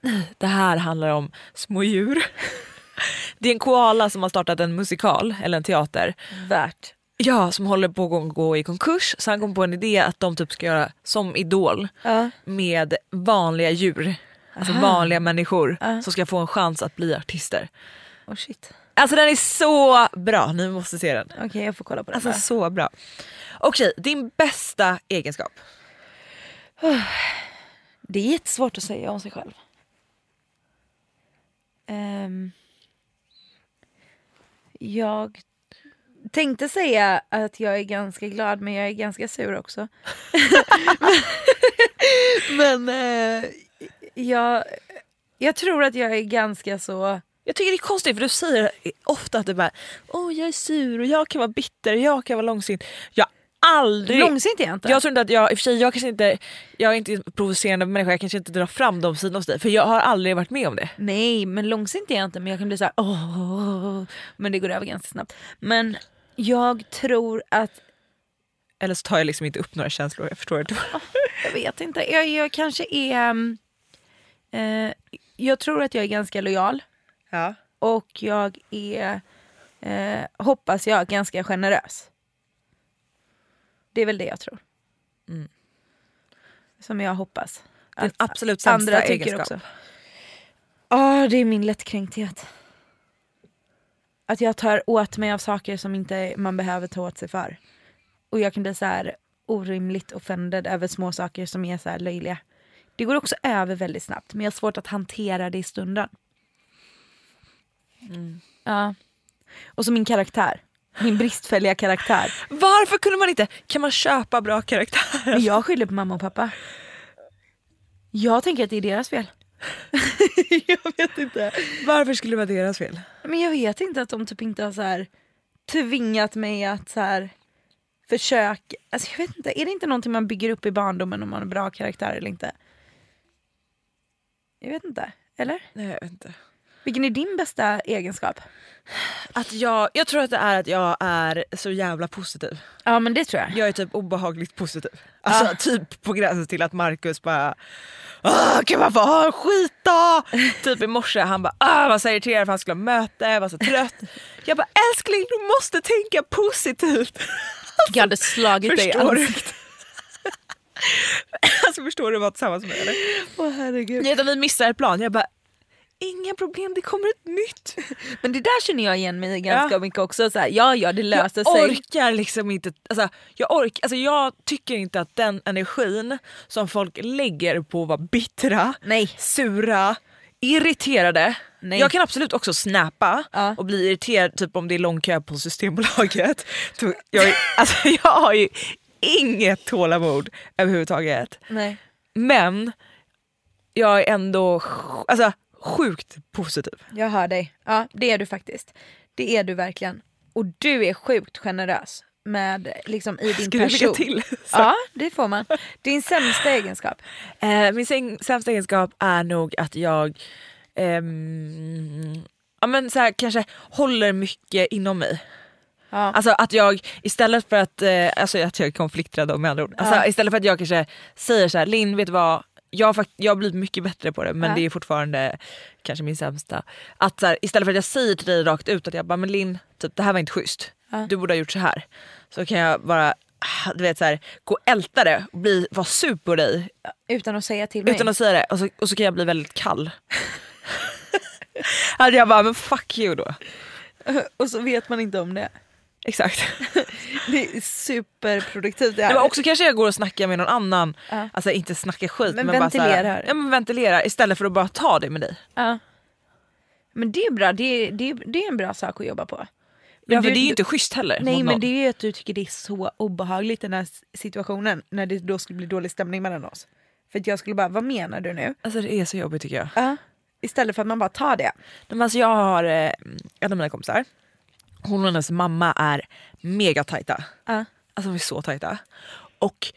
[SPEAKER 1] Det här handlar om små djur. Det är en koala som har startat en musikal, eller en teater.
[SPEAKER 2] Värt.
[SPEAKER 1] Ja, som håller på att gå i konkurs. Så han kom på en idé att de typ ska göra som Idol
[SPEAKER 2] Ja.
[SPEAKER 1] med vanliga djur. Alltså vanliga människor som ska få en chans att bli artister.
[SPEAKER 2] Oh shit.
[SPEAKER 1] Alltså den är så bra, ni måste se den.
[SPEAKER 2] Okej jag får kolla på den
[SPEAKER 1] Alltså
[SPEAKER 2] bara.
[SPEAKER 1] så bra. Okej, din bästa egenskap?
[SPEAKER 2] Det är jättesvårt att säga om sig själv. Ehm, jag tänkte säga att jag är ganska glad men jag är ganska sur också. men eh, jag, jag tror att jag är ganska så...
[SPEAKER 1] Jag tycker det är konstigt för du säger ofta att du bara Åh jag är sur och jag kan vara bitter och jag kan vara långsint. Jag aldrig...
[SPEAKER 2] Långsint är jag inte.
[SPEAKER 1] Jag tror inte att jag, i och för sig jag kanske inte, jag är inte en provocerande människa, jag kanske inte drar fram de sidorna hos dig för jag har aldrig varit med om det.
[SPEAKER 2] Nej men långsint är jag inte men jag kan bli så här, åh, men det går över ganska snabbt. Men jag tror att
[SPEAKER 1] Eller så tar jag liksom inte upp några känslor, jag förstår inte.
[SPEAKER 2] Jag vet inte. Jag, jag kanske är... um, eh, jag tror att jag är ganska lojal.
[SPEAKER 1] Ja.
[SPEAKER 2] Och jag är, eh, hoppas jag, ganska generös. Det är väl det jag tror.
[SPEAKER 1] Mm.
[SPEAKER 2] Som jag hoppas. Att
[SPEAKER 1] absolut sämsta
[SPEAKER 2] andra tycker
[SPEAKER 1] egenskap.
[SPEAKER 2] också. Ja, det är min lättkränkthet. Att jag tar åt mig av saker som inte man behöver ta åt sig för. Och jag kan bli så här orimligt offended över små saker som är så här löjliga. Det går också över väldigt snabbt men jag har svårt att hantera det i stunden. Ja. Och så min karaktär. Min bristfälliga karaktär.
[SPEAKER 1] Varför kunde man inte, kan man köpa bra karaktärer?
[SPEAKER 2] Men jag skyller på mamma och pappa. Jag tänker att det är deras fel. jag vet inte.
[SPEAKER 1] Varför skulle det vara deras fel?
[SPEAKER 2] Men jag vet inte att de typ inte har så här tvingat mig att så här försöka. Alltså jag vet inte, är det inte någonting man bygger upp i barndomen om man har bra karaktär eller inte? Jag vet inte. Eller?
[SPEAKER 1] Nej jag vet inte.
[SPEAKER 2] Vilken är din bästa egenskap?
[SPEAKER 1] Att jag, jag tror att det är att jag är så jävla positiv.
[SPEAKER 2] Ja men det tror jag.
[SPEAKER 1] Jag är typ obehagligt positiv. Alltså typ på gränsen till att Marcus bara kan man få ha en skit då? typ i morse han bara ah, var så irriterad för han skulle ha möte, jag var så trött. Jag bara älskling du måste tänka positivt.
[SPEAKER 2] Jag hade slagit dig i ansiktet.
[SPEAKER 1] alltså förstår du vad tillsammans med mig eller?
[SPEAKER 2] Åh herregud.
[SPEAKER 1] Nej, utan vi missar ett plan. Jag bara inga problem det kommer ett nytt.
[SPEAKER 2] Men det där känner jag igen mig ganska
[SPEAKER 1] Ja.
[SPEAKER 2] mycket också. Så här, ja ja det löser
[SPEAKER 1] jag
[SPEAKER 2] sig.
[SPEAKER 1] orkar liksom inte, alltså, jag, ork, alltså, jag tycker inte att den energin som folk lägger på att vara bittra,
[SPEAKER 2] Nej.
[SPEAKER 1] sura, irriterade.
[SPEAKER 2] Nej.
[SPEAKER 1] Jag kan absolut också snappa
[SPEAKER 2] Ja.
[SPEAKER 1] och bli irriterad typ om det är lång kö på Systembolaget. Jag, alltså, jag har ju inget tålamod överhuvudtaget.
[SPEAKER 2] Nej.
[SPEAKER 1] Men jag är ändå alltså, sjukt positiv.
[SPEAKER 2] Jag hör dig. Ja det är du faktiskt. Det är du verkligen. Och du är sjukt generös med liksom i din
[SPEAKER 1] Ska
[SPEAKER 2] person.
[SPEAKER 1] till? Så.
[SPEAKER 2] Ja det får man. Din sämsta egenskap.
[SPEAKER 1] Eh, min sämsta egenskap är nog att jag ehm, ja, men så här, kanske håller mycket inom mig.
[SPEAKER 2] Ja.
[SPEAKER 1] Alltså att jag istället för att, eh, alltså att jag är konflikträdd med andra ord. Alltså,
[SPEAKER 2] Ja.
[SPEAKER 1] Istället för att jag kanske säger så här, Linn vet du vad, jag har, jag har blivit mycket bättre på det men
[SPEAKER 2] Ja.
[SPEAKER 1] det är fortfarande kanske min sämsta. Att så här, istället för att jag säger till dig rakt ut att jag bara, men Linn, typ, det här var inte schysst.
[SPEAKER 2] Ja.
[SPEAKER 1] Du borde ha gjort så här. Så kan jag bara ah, du vet, så här, gå och älta det och bli, vara sur på dig
[SPEAKER 2] Utan att säga till mig.
[SPEAKER 1] utan att säga det och så, och så kan jag bli väldigt kall. att jag bara, men fuck you då.
[SPEAKER 2] Och så vet man inte om det.
[SPEAKER 1] Exakt.
[SPEAKER 2] Det är superproduktivt. Det
[SPEAKER 1] Nej,
[SPEAKER 2] här.
[SPEAKER 1] men också kanske jag går och snackar med någon annan,
[SPEAKER 2] Ja.
[SPEAKER 1] alltså inte snackar skit
[SPEAKER 2] Men
[SPEAKER 1] men, bara så här,
[SPEAKER 2] ventilerar.
[SPEAKER 1] ja, men ventilerar istället för att bara ta det med dig.
[SPEAKER 2] Ja. Men det är bra, det är, det, är, det är en bra sak att jobba på.
[SPEAKER 1] Ja, för
[SPEAKER 2] du-
[SPEAKER 1] det är ju inte schysst heller.
[SPEAKER 2] Nej men det är ju att du tycker det är så obehagligt den här situationen när det då skulle bli dålig stämning mellan oss. För att jag skulle bara, vad menar du nu?
[SPEAKER 1] Alltså det är så jobbigt tycker jag.
[SPEAKER 2] Ja. Istället för att man bara tar det.
[SPEAKER 1] Men alltså, jag har eh, en av mina kompisar, hon och hennes mamma är mega tajta.
[SPEAKER 2] Ja.
[SPEAKER 1] Alltså de är så tajta. Och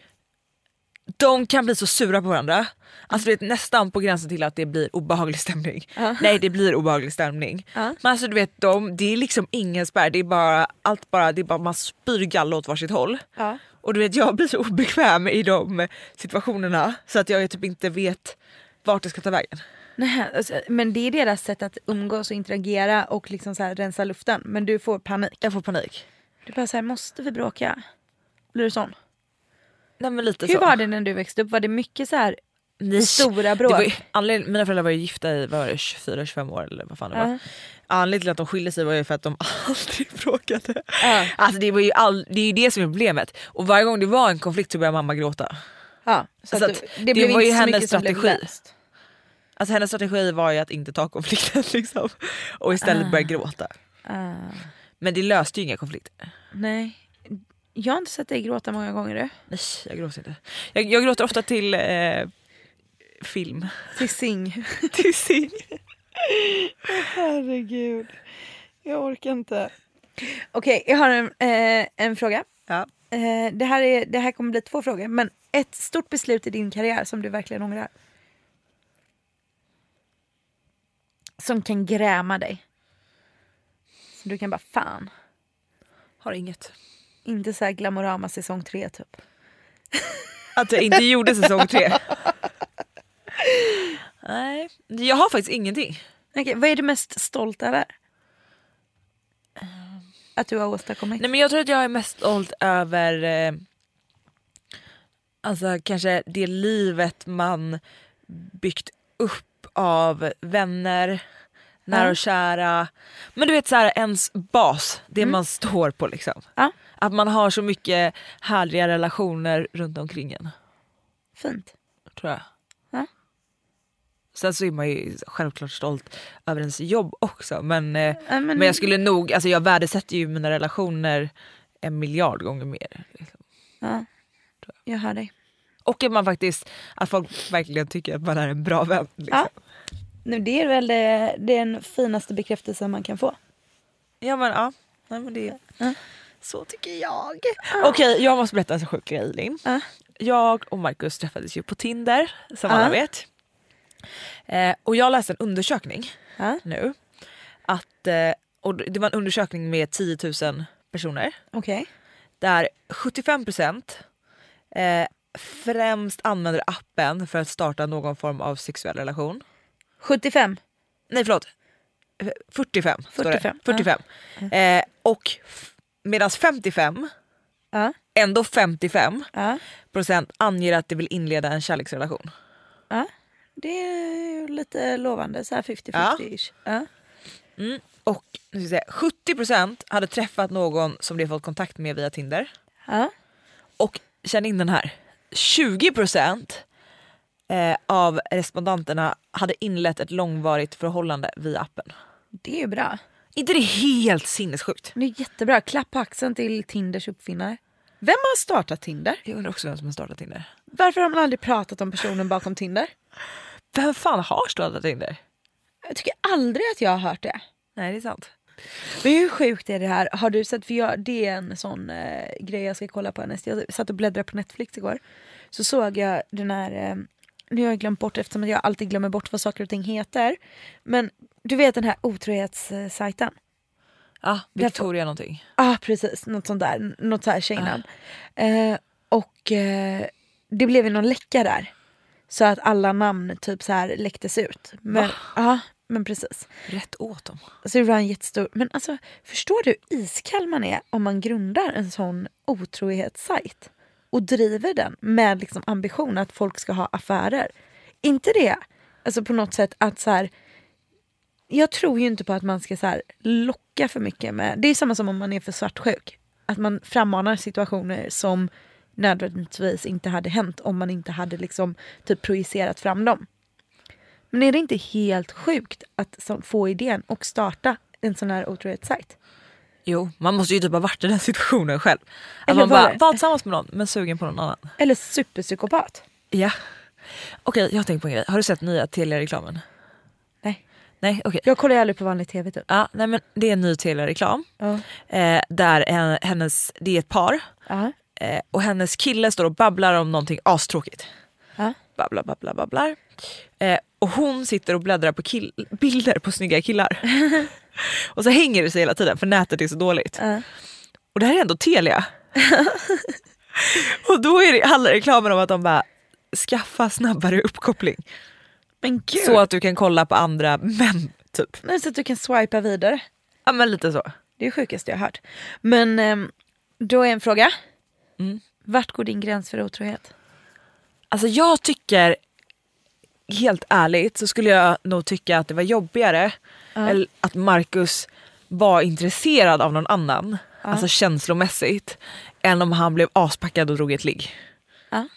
[SPEAKER 1] de kan bli så sura på varandra. Alltså du vet, nästan på gränsen till att det blir obehaglig stämning.
[SPEAKER 2] Ja.
[SPEAKER 1] Nej det blir obehaglig stämning.
[SPEAKER 2] Ja.
[SPEAKER 1] Men alltså du vet, de, det är liksom ingen spärr. Det är bara, allt bara, det är bara man spyr galla åt varsitt håll.
[SPEAKER 2] Ja.
[SPEAKER 1] Och du vet jag blir så obekväm i de situationerna så att jag typ inte vet vart det ska ta vägen.
[SPEAKER 2] Nej, alltså, men det är deras sätt att umgås och interagera och liksom så här rensa luften. Men du får panik.
[SPEAKER 1] Jag får panik.
[SPEAKER 2] Du bara såhär, måste vi bråka? Blir du sån?
[SPEAKER 1] Nej men lite
[SPEAKER 2] Hur
[SPEAKER 1] så.
[SPEAKER 2] var det när du växte upp? Var det mycket så här
[SPEAKER 1] Nej.
[SPEAKER 2] stora bråk?
[SPEAKER 1] Var anledning, mina föräldrar var ju gifta i vad var det, 24-25 år eller vad fan det var.
[SPEAKER 2] Ja.
[SPEAKER 1] Anledningen till att de skilde sig var ju för att de aldrig bråkade.
[SPEAKER 2] Ja.
[SPEAKER 1] Alltså det, var ju all, det är ju det som är problemet. Och varje gång det var en konflikt så började mamma gråta.
[SPEAKER 2] Ja, så
[SPEAKER 1] Så
[SPEAKER 2] att
[SPEAKER 1] att
[SPEAKER 2] det,
[SPEAKER 1] det
[SPEAKER 2] blev
[SPEAKER 1] var
[SPEAKER 2] inte
[SPEAKER 1] ju hennes strategi. Alltså hennes strategi var ju att inte ta konflikten liksom. Och istället börja gråta.
[SPEAKER 2] Ah,
[SPEAKER 1] Men det löste ju inga konflikter.
[SPEAKER 2] nej. Jag har inte sett dig gråta många gånger du.
[SPEAKER 1] Nej jag gråter inte. Jag, jag gråter ofta till eh, film.
[SPEAKER 2] Till Sing.
[SPEAKER 1] till Sing.
[SPEAKER 2] Herregud. Jag orkar inte. Okej, jag har en, eh, en fråga.
[SPEAKER 1] Ja.
[SPEAKER 2] Eh, det, här är, det här kommer bli två frågor. Men ett stort beslut i din karriär som du verkligen ångrar. Som kan gräma dig. Så du kan bara fan.
[SPEAKER 1] Har inget.
[SPEAKER 2] Inte så här Glamorama säsong tre typ.
[SPEAKER 1] Att jag inte gjorde säsong tre. Nej, jag har faktiskt ingenting.
[SPEAKER 2] Okej, vad är du mest stolt över? Att du har åstadkommit?
[SPEAKER 1] Nej men jag tror att jag är mest stolt över eh, alltså kanske det livet man byggt upp av vänner, nära och kära. Men du vet så här, ens bas, det man står på liksom.
[SPEAKER 2] Ja.
[SPEAKER 1] Att man har så mycket härliga relationer runt omkring en.
[SPEAKER 2] Fint.
[SPEAKER 1] Tror jag.
[SPEAKER 2] Ja.
[SPEAKER 1] Sen så är man ju självklart stolt över ens jobb också men, eh,
[SPEAKER 2] Ja,
[SPEAKER 1] men jag skulle nog, alltså jag värdesätter ju mina relationer en miljard gånger mer. Liksom.
[SPEAKER 2] Ja. Jag hör dig.
[SPEAKER 1] Och att man faktiskt, att folk verkligen tycker att man är en bra vän. Liksom.
[SPEAKER 2] Ja. Nu, det är väl det, det är den finaste bekräftelsen man kan få.
[SPEAKER 1] Ja men ja, Nej, men det,
[SPEAKER 2] Ja.
[SPEAKER 1] så tycker jag. Okej jag måste berätta en så sjuk grej Linn.
[SPEAKER 2] Ja.
[SPEAKER 1] Jag och Marcus träffades ju på Tinder som
[SPEAKER 2] Ja.
[SPEAKER 1] alla vet. Eh, och jag läste en undersökning nu. Att, eh, och det var en undersökning med 10 000 personer.
[SPEAKER 2] Okej.
[SPEAKER 1] Där 75% eh, främst använder appen för att starta någon form av sexuell relation.
[SPEAKER 2] 75.
[SPEAKER 1] Nej förlåt. Eh, 45 står det.
[SPEAKER 2] 45,
[SPEAKER 1] 45. Eh, och medan 55,
[SPEAKER 2] Ja.
[SPEAKER 1] ändå 55
[SPEAKER 2] Ja.
[SPEAKER 1] procent anger att de vill inleda en kärleksrelation.
[SPEAKER 2] ja. Det är lite lovande, så här 50-50-ish. Ja.
[SPEAKER 1] Mm. Och nu ska jag säga, 70% hade träffat någon som de fått kontakt med via Tinder.
[SPEAKER 2] Ja.
[SPEAKER 1] Och känn in den här. 20% eh, av respondenterna hade inlett ett långvarigt förhållande via appen.
[SPEAKER 2] Det är ju bra.
[SPEAKER 1] inte det helt sinnessjukt?
[SPEAKER 2] Det är jättebra. Klapp på axeln till Tinders uppfinnare. Vem har startat Tinder?
[SPEAKER 1] Jag undrar också vem som har startat Tinder.
[SPEAKER 2] Varför har man aldrig pratat om personen bakom Tinder?
[SPEAKER 1] Vem fan har startat Tinder?
[SPEAKER 2] Jag tycker aldrig att jag har hört det.
[SPEAKER 1] Nej det är sant.
[SPEAKER 2] Men hur sjukt är det här? Har du sett, för jag, det är en sån eh, grej jag ska kolla på nästa. Jag satt och bläddrade på Netflix igår. Så såg jag den här, eh, nu har jag glömt bort eftersom jag alltid glömmer bort vad saker och ting heter. Men du vet den här otrohetssajten?
[SPEAKER 1] Ja, Victoria någonting.
[SPEAKER 2] Ah, precis, något sånt där, något så här tjejnamn. Eh, och eh, det blev ju någon läcka där. Så att alla namn typ så här läcktes ut. Men, ja, men precis.
[SPEAKER 1] Rätt åt dem.
[SPEAKER 2] Så det var en jättestor, men alltså förstår du hur iskall man är om man grundar en sån otrohetssajt? Och driver den med liksom ambition att folk ska ha affärer. Inte det, alltså på något sätt att så här, jag tror ju inte på att man ska så här locka för mycket med, det är samma som om man är för svartsjuk. Att man frammanar situationer som nödvändigtvis inte hade hänt om man inte hade liksom typ projicerat fram dem. Men är det inte helt sjukt att få idén och starta en sån här otrohetssajt?
[SPEAKER 1] Jo, man måste ju typ ha varit i den situationen själv. Att
[SPEAKER 2] Eller
[SPEAKER 1] man bara var tillsammans med någon men sugen på någon annan.
[SPEAKER 2] Eller superpsykopat?
[SPEAKER 1] Ja. Okej, jag har tänkt på en grej. Har du sett nya Telia-reklamen?
[SPEAKER 2] Nej.
[SPEAKER 1] Nej, okej.
[SPEAKER 2] Jag kollar ju aldrig på vanlig tv typ.
[SPEAKER 1] Ja, nej men det är en ny Telia-reklam.
[SPEAKER 2] Ja.
[SPEAKER 1] Eh, där en, hennes, det är ett par
[SPEAKER 2] Ja.
[SPEAKER 1] eh, och hennes kille står och babblar om någonting astråkigt.
[SPEAKER 2] Ja.
[SPEAKER 1] Babblar, babblar, babblar. Eh, och hon sitter och bläddrar på bilder på snygga killar. och så hänger det sig hela tiden för nätet är så dåligt.
[SPEAKER 2] Ja.
[SPEAKER 1] Och det här är ändå Telia. och då är det, handlar reklamen om att de bara skaffa snabbare uppkoppling.
[SPEAKER 2] Men gud.
[SPEAKER 1] Så att du kan kolla på andra män typ.
[SPEAKER 2] Nej, så att du kan swipa vidare.
[SPEAKER 1] Ja men lite så.
[SPEAKER 2] Det är det sjukaste jag har hört. Men ehm, då är en fråga.
[SPEAKER 1] Mm.
[SPEAKER 2] Vart går din gräns för otrohet?
[SPEAKER 1] Alltså jag tycker, helt ärligt så skulle jag nog tycka att det var jobbigare eller att Marcus var intresserad av någon annan, alltså känslomässigt, än om han blev aspackad och drog ett ligg.
[SPEAKER 2] Ja.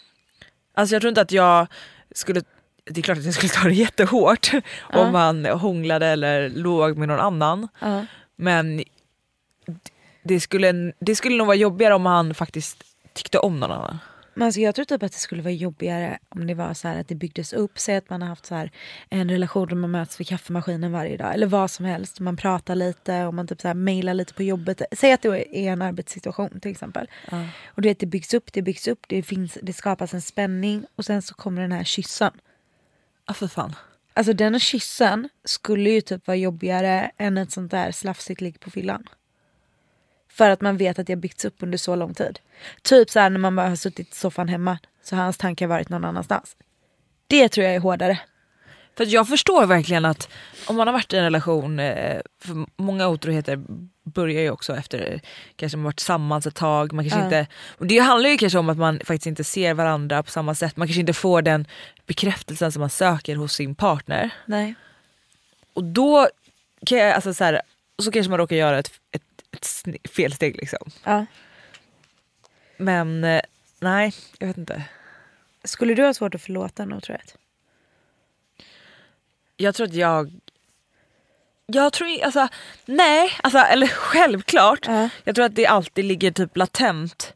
[SPEAKER 1] Alltså jag tror inte att jag skulle, det är klart att jag skulle ta det jättehårt om han hånglade eller låg med någon annan.
[SPEAKER 2] Ja.
[SPEAKER 1] Men det skulle, det skulle nog vara jobbigare om han faktiskt tyckte om någon annan.
[SPEAKER 2] Men alltså jag tror typ att det skulle vara jobbigare om det var så att det byggdes upp. Säg att man har haft så här en relation där man möts vid kaffemaskinen varje dag. Eller vad som helst. Man pratar lite och man typ så här mailar lite på jobbet. Säg att det är en arbetssituation till exempel. Och du vet det byggs upp, det byggs upp. Det, finns, det skapas en spänning. Och sen så kommer den här kyssen.
[SPEAKER 1] Ja för fan.
[SPEAKER 2] Alltså den kyssen skulle ju typ vara jobbigare än ett sånt där slafsigt ligg på fyllan. För att man vet att det har byggts upp under så lång tid. Typ så här när man bara har suttit i soffan hemma så har hans tankar varit någon annanstans. Det tror jag är hårdare.
[SPEAKER 1] För jag förstår verkligen att om man har varit i en relation, eh, för många otroheter börjar ju också efter kanske man varit tillsammans ett tag. Man kanske
[SPEAKER 2] Ja.
[SPEAKER 1] inte, och det handlar ju kanske om att man faktiskt inte ser varandra på samma sätt. Man kanske inte får den bekräftelsen som man söker hos sin partner.
[SPEAKER 2] Nej.
[SPEAKER 1] Och då kan jag, alltså så, här, så kanske man råkar göra ett, ett, ett felsteg liksom.
[SPEAKER 2] Ja.
[SPEAKER 1] Men eh, nej, jag vet inte.
[SPEAKER 2] Skulle du ha svårt att förlåta en otrohet?
[SPEAKER 1] Jag tror att jag... Jag tror alltså nej, alltså, eller självklart.
[SPEAKER 2] Ja.
[SPEAKER 1] Jag tror att det alltid ligger typ latent.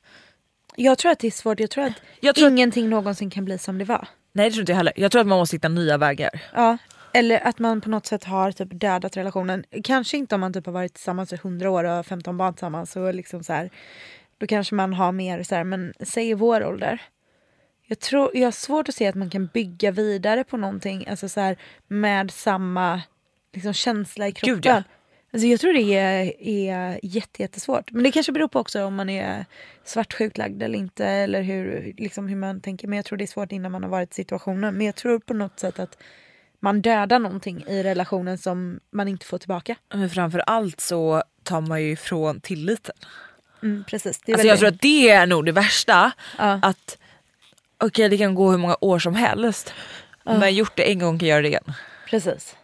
[SPEAKER 2] Jag tror att det är svårt. Jag tror att
[SPEAKER 1] Jag tror att-
[SPEAKER 2] ingenting någonsin kan bli som det var.
[SPEAKER 1] Nej det tror inte jag heller. Jag tror att man måste hitta nya vägar.
[SPEAKER 2] Ja. Eller att man på något sätt har typ dödat relationen. Kanske inte om man typ har varit tillsammans i 100 år och har 15 barn tillsammans. Och liksom så här, då kanske man har mer så här, men säg i vår ålder. Jag, tror, jag har svårt att se att man kan bygga vidare på någonting alltså så här, med samma liksom, känsla i kroppen.
[SPEAKER 1] Gud, ja.
[SPEAKER 2] Alltså jag tror det är, är jätte, jättesvårt. Men det kanske beror på också om man är svartsjukt lagd eller inte. Eller hur, liksom hur man tänker. Men jag tror det är svårt innan man har varit i situationen. Men jag tror på något sätt att man dödar någonting i relationen som man inte får tillbaka.
[SPEAKER 1] Men framför allt så tar man ju ifrån tilliten.
[SPEAKER 2] Mm, precis. Det är
[SPEAKER 1] Alltså jag
[SPEAKER 2] det.
[SPEAKER 1] tror att det är nog det värsta.
[SPEAKER 2] Ja.
[SPEAKER 1] Att okej det kan gå hur många år som helst. Men gjort det en gång kan göra det igen.
[SPEAKER 2] Precis.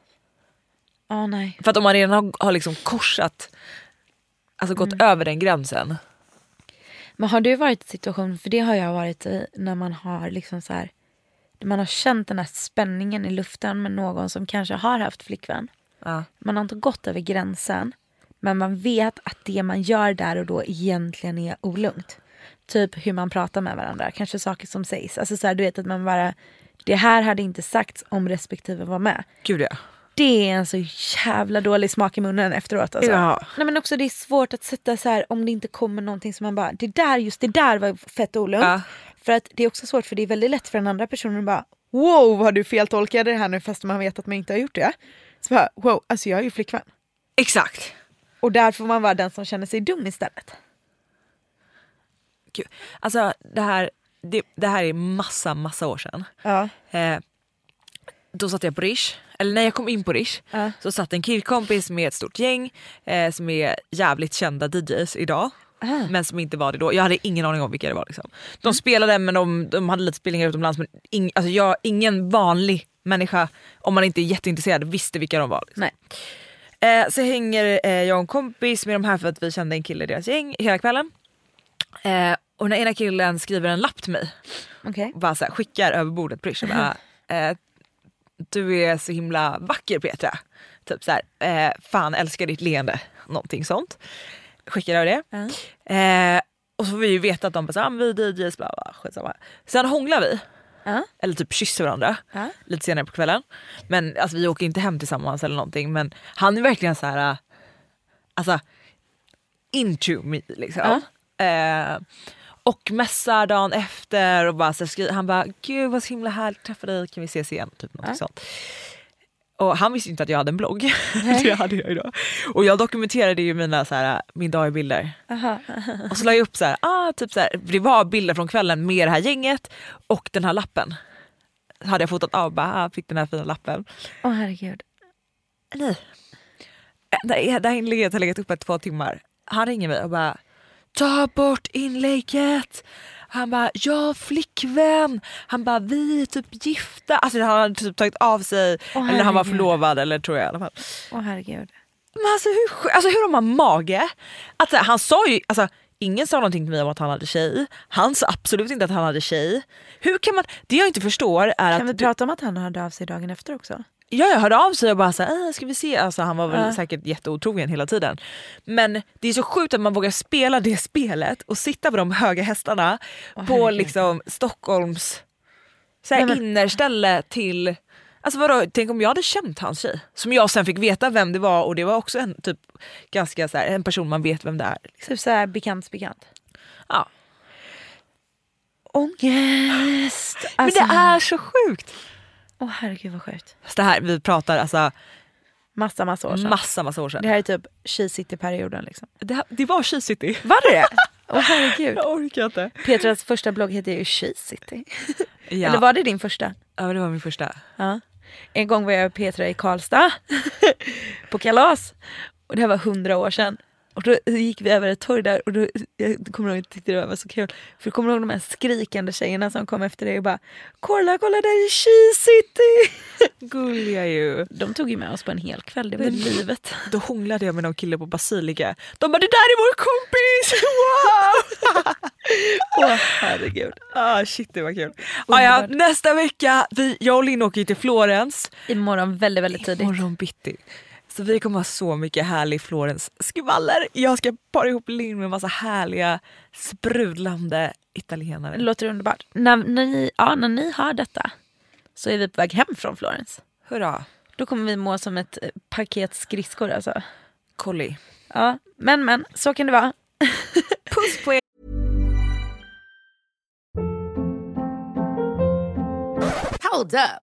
[SPEAKER 2] Ja, nej.
[SPEAKER 1] För att om man redan har, har liksom korsat, alltså gått över den gränsen.
[SPEAKER 2] Men har du varit i situation, för det har jag varit i, när man har liksom så här, man har känt den här spänningen i luften med någon som kanske har haft flickvän.
[SPEAKER 1] Ja.
[SPEAKER 2] Man har inte gått över gränsen, men man vet att det man gör där och då egentligen är olugnt. Typ hur man pratar med varandra, kanske saker som sägs. Alltså så här, du vet att man bara, det här hade inte sagts om respektive var med.
[SPEAKER 1] Gud ja.
[SPEAKER 2] Det är en så jävla dålig smak i munnen efteråt. Alltså.
[SPEAKER 1] Ja.
[SPEAKER 2] Nej, men också det är svårt att sätta så här om det inte kommer någonting som man bara, det där just det där var fett olugnt.
[SPEAKER 1] Ja.
[SPEAKER 2] För att det är också svårt för det är väldigt lätt för den andra personen att bara wow vad du feltolkade det här nu fast man vet att man inte har gjort det. Så bara wow, alltså jag är ju flickvän.
[SPEAKER 1] Exakt.
[SPEAKER 2] Och där får man vara den som känner sig dum istället.
[SPEAKER 1] Gud. Alltså det här, det, det här är massa, massa år sedan.
[SPEAKER 2] Ja.
[SPEAKER 1] Eh, då satt jag på Rish, eller när jag kom in på Rish
[SPEAKER 2] Ja.
[SPEAKER 1] så satt en killkompis med ett stort gäng eh, som är jävligt kända DJs idag.
[SPEAKER 2] Ah.
[SPEAKER 1] Men som inte var det då. Jag hade ingen aning om vilka det var. Liksom. De
[SPEAKER 2] Mm.
[SPEAKER 1] spelade men de, de hade lite spelningar utomlands men ing, alltså jag, ingen vanlig människa om man inte är jätteintresserad visste vilka de var. Liksom.
[SPEAKER 2] Nej.
[SPEAKER 1] Eh, så hänger eh, jag och en kompis med de här för att vi kände en kille i deras gäng hela kvällen. Eh, och den ena killen skriver en lapp till mig och bara så här, skickar över bordet på Rish eh, Du är så himla vacker Petra. Typ så här, eh, fan älskar ditt leende. Någonting sånt. Skickar över det. Eh, och så får vi ju veta att de bara "Ah, vi är DJs bla bla skitsamma. Sen hånglar vi.
[SPEAKER 2] Ja.
[SPEAKER 1] Eller typ kysser varandra lite senare på kvällen. Men alltså, vi åker inte hem tillsammans eller någonting men han är verkligen så här. äh, Alltså into me liksom. Eh, och mässar dagen efter och bara så skri- han bara gud vad så himla härligt att träffa dig, kan vi ses igen? Typ något sånt. Och han visste inte att jag hade en blogg. det hade jag idag. Och jag dokumenterade ju mina så här, min dag i bilder. Och så la jag upp så här, ah, typ så här, det var bilder från kvällen med det här gänget och den här lappen. Hade jag fotat av, bara ah, fick den här fina lappen.
[SPEAKER 2] Åh herregud.
[SPEAKER 1] Nej. Eh, Det det här inlägget har legat uppe i två timmar. Han ringer mig och bara ta bort inlägget. Han bara, jag flickvän. Han bara, vi är typ gifta. Alltså han hade typ tagit av sig,
[SPEAKER 2] Åh,
[SPEAKER 1] eller han var förlovad eller tror jag i alla fall.
[SPEAKER 2] Åh herregud.
[SPEAKER 1] Men alltså hur, alltså, hur har man mage? Att, så här, han sa ju, alltså, ingen sa någonting till mig om att han hade tjej. Han sa absolut inte att han hade tjej. Hur kan man, det jag inte förstår är
[SPEAKER 2] Kan vi
[SPEAKER 1] att
[SPEAKER 2] prata om att han hörde av sig dagen efter också?
[SPEAKER 1] Ja, jag hörde av sig och bara såhär, äh, ska vi se? Alltså, han var väl
[SPEAKER 2] Ja.
[SPEAKER 1] säkert jätteotrogen hela tiden. Men det är så sjukt att man vågar spela det spelet och sitta på de höga hästarna på
[SPEAKER 2] herregud.
[SPEAKER 1] liksom Stockholms såhär,
[SPEAKER 2] Nej, men-
[SPEAKER 1] innerställe till Alltså vadå, tänk om jag hade känt hans tjej. Som jag sen fick veta vem det var och det var också en typ ganska så här, en person man vet vem det är.
[SPEAKER 2] Typ såhär bekants bekant.
[SPEAKER 1] Ja.
[SPEAKER 2] Ångest!
[SPEAKER 1] Men
[SPEAKER 2] Alltså,
[SPEAKER 1] det är så sjukt!
[SPEAKER 2] Åh herregud vad sjukt.
[SPEAKER 1] Så det här, vi pratar alltså
[SPEAKER 2] Massa massa år sedan.
[SPEAKER 1] massa massa år sedan.
[SPEAKER 2] Det här är typ She-City-perioden liksom.
[SPEAKER 1] Det, här- det var She-City.
[SPEAKER 2] Var det Åh herregud.
[SPEAKER 1] Jag orkar inte.
[SPEAKER 2] Petras första blogg heter ju She-City.
[SPEAKER 1] Ja.
[SPEAKER 2] Eller var det din första?
[SPEAKER 1] ja, det var min första.
[SPEAKER 2] Ja. En gång var jag och Petra i Karlstad på kalas. Och det här var hundra år sedan. Och då gick vi över ett torg där och då, jag kommer ihåg, jag tyckte det var så kul. För kommer du ihåg de här skrikande tjejerna som kom efter dig och bara Kolla, kolla där är She-City!
[SPEAKER 1] Gulliga ju.
[SPEAKER 2] De tog ju med oss på en hel kväll, det var livet.
[SPEAKER 1] Då hånglade jag med någon kille på Basilika. De bara det där är vår kompis! Wow!
[SPEAKER 2] Åh herregud.
[SPEAKER 1] ah, shit det var kul. Ah, ja, nästa vecka, vi, jag och Linn åker ju till Florens.
[SPEAKER 2] Imorgon väldigt väldigt tidigt.
[SPEAKER 1] Imorgon bitti. Så vi kommer ha så mycket härlig Florens skvaller. Jag ska para ihop Linn med massa härliga sprudlande italienare.
[SPEAKER 2] Det låter underbart. När, när, ni, ja, när ni hör detta så är vi på väg hem från Florens.
[SPEAKER 1] Hurra!
[SPEAKER 2] Då kommer vi må som ett eh, paket skridskor alltså.
[SPEAKER 1] Collie.
[SPEAKER 2] Ja, men men, så kan det vara.
[SPEAKER 1] Puss på er!
[SPEAKER 4] Hold up.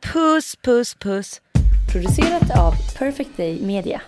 [SPEAKER 2] Puss puss puss.
[SPEAKER 5] Producerat av Perfect Day Media.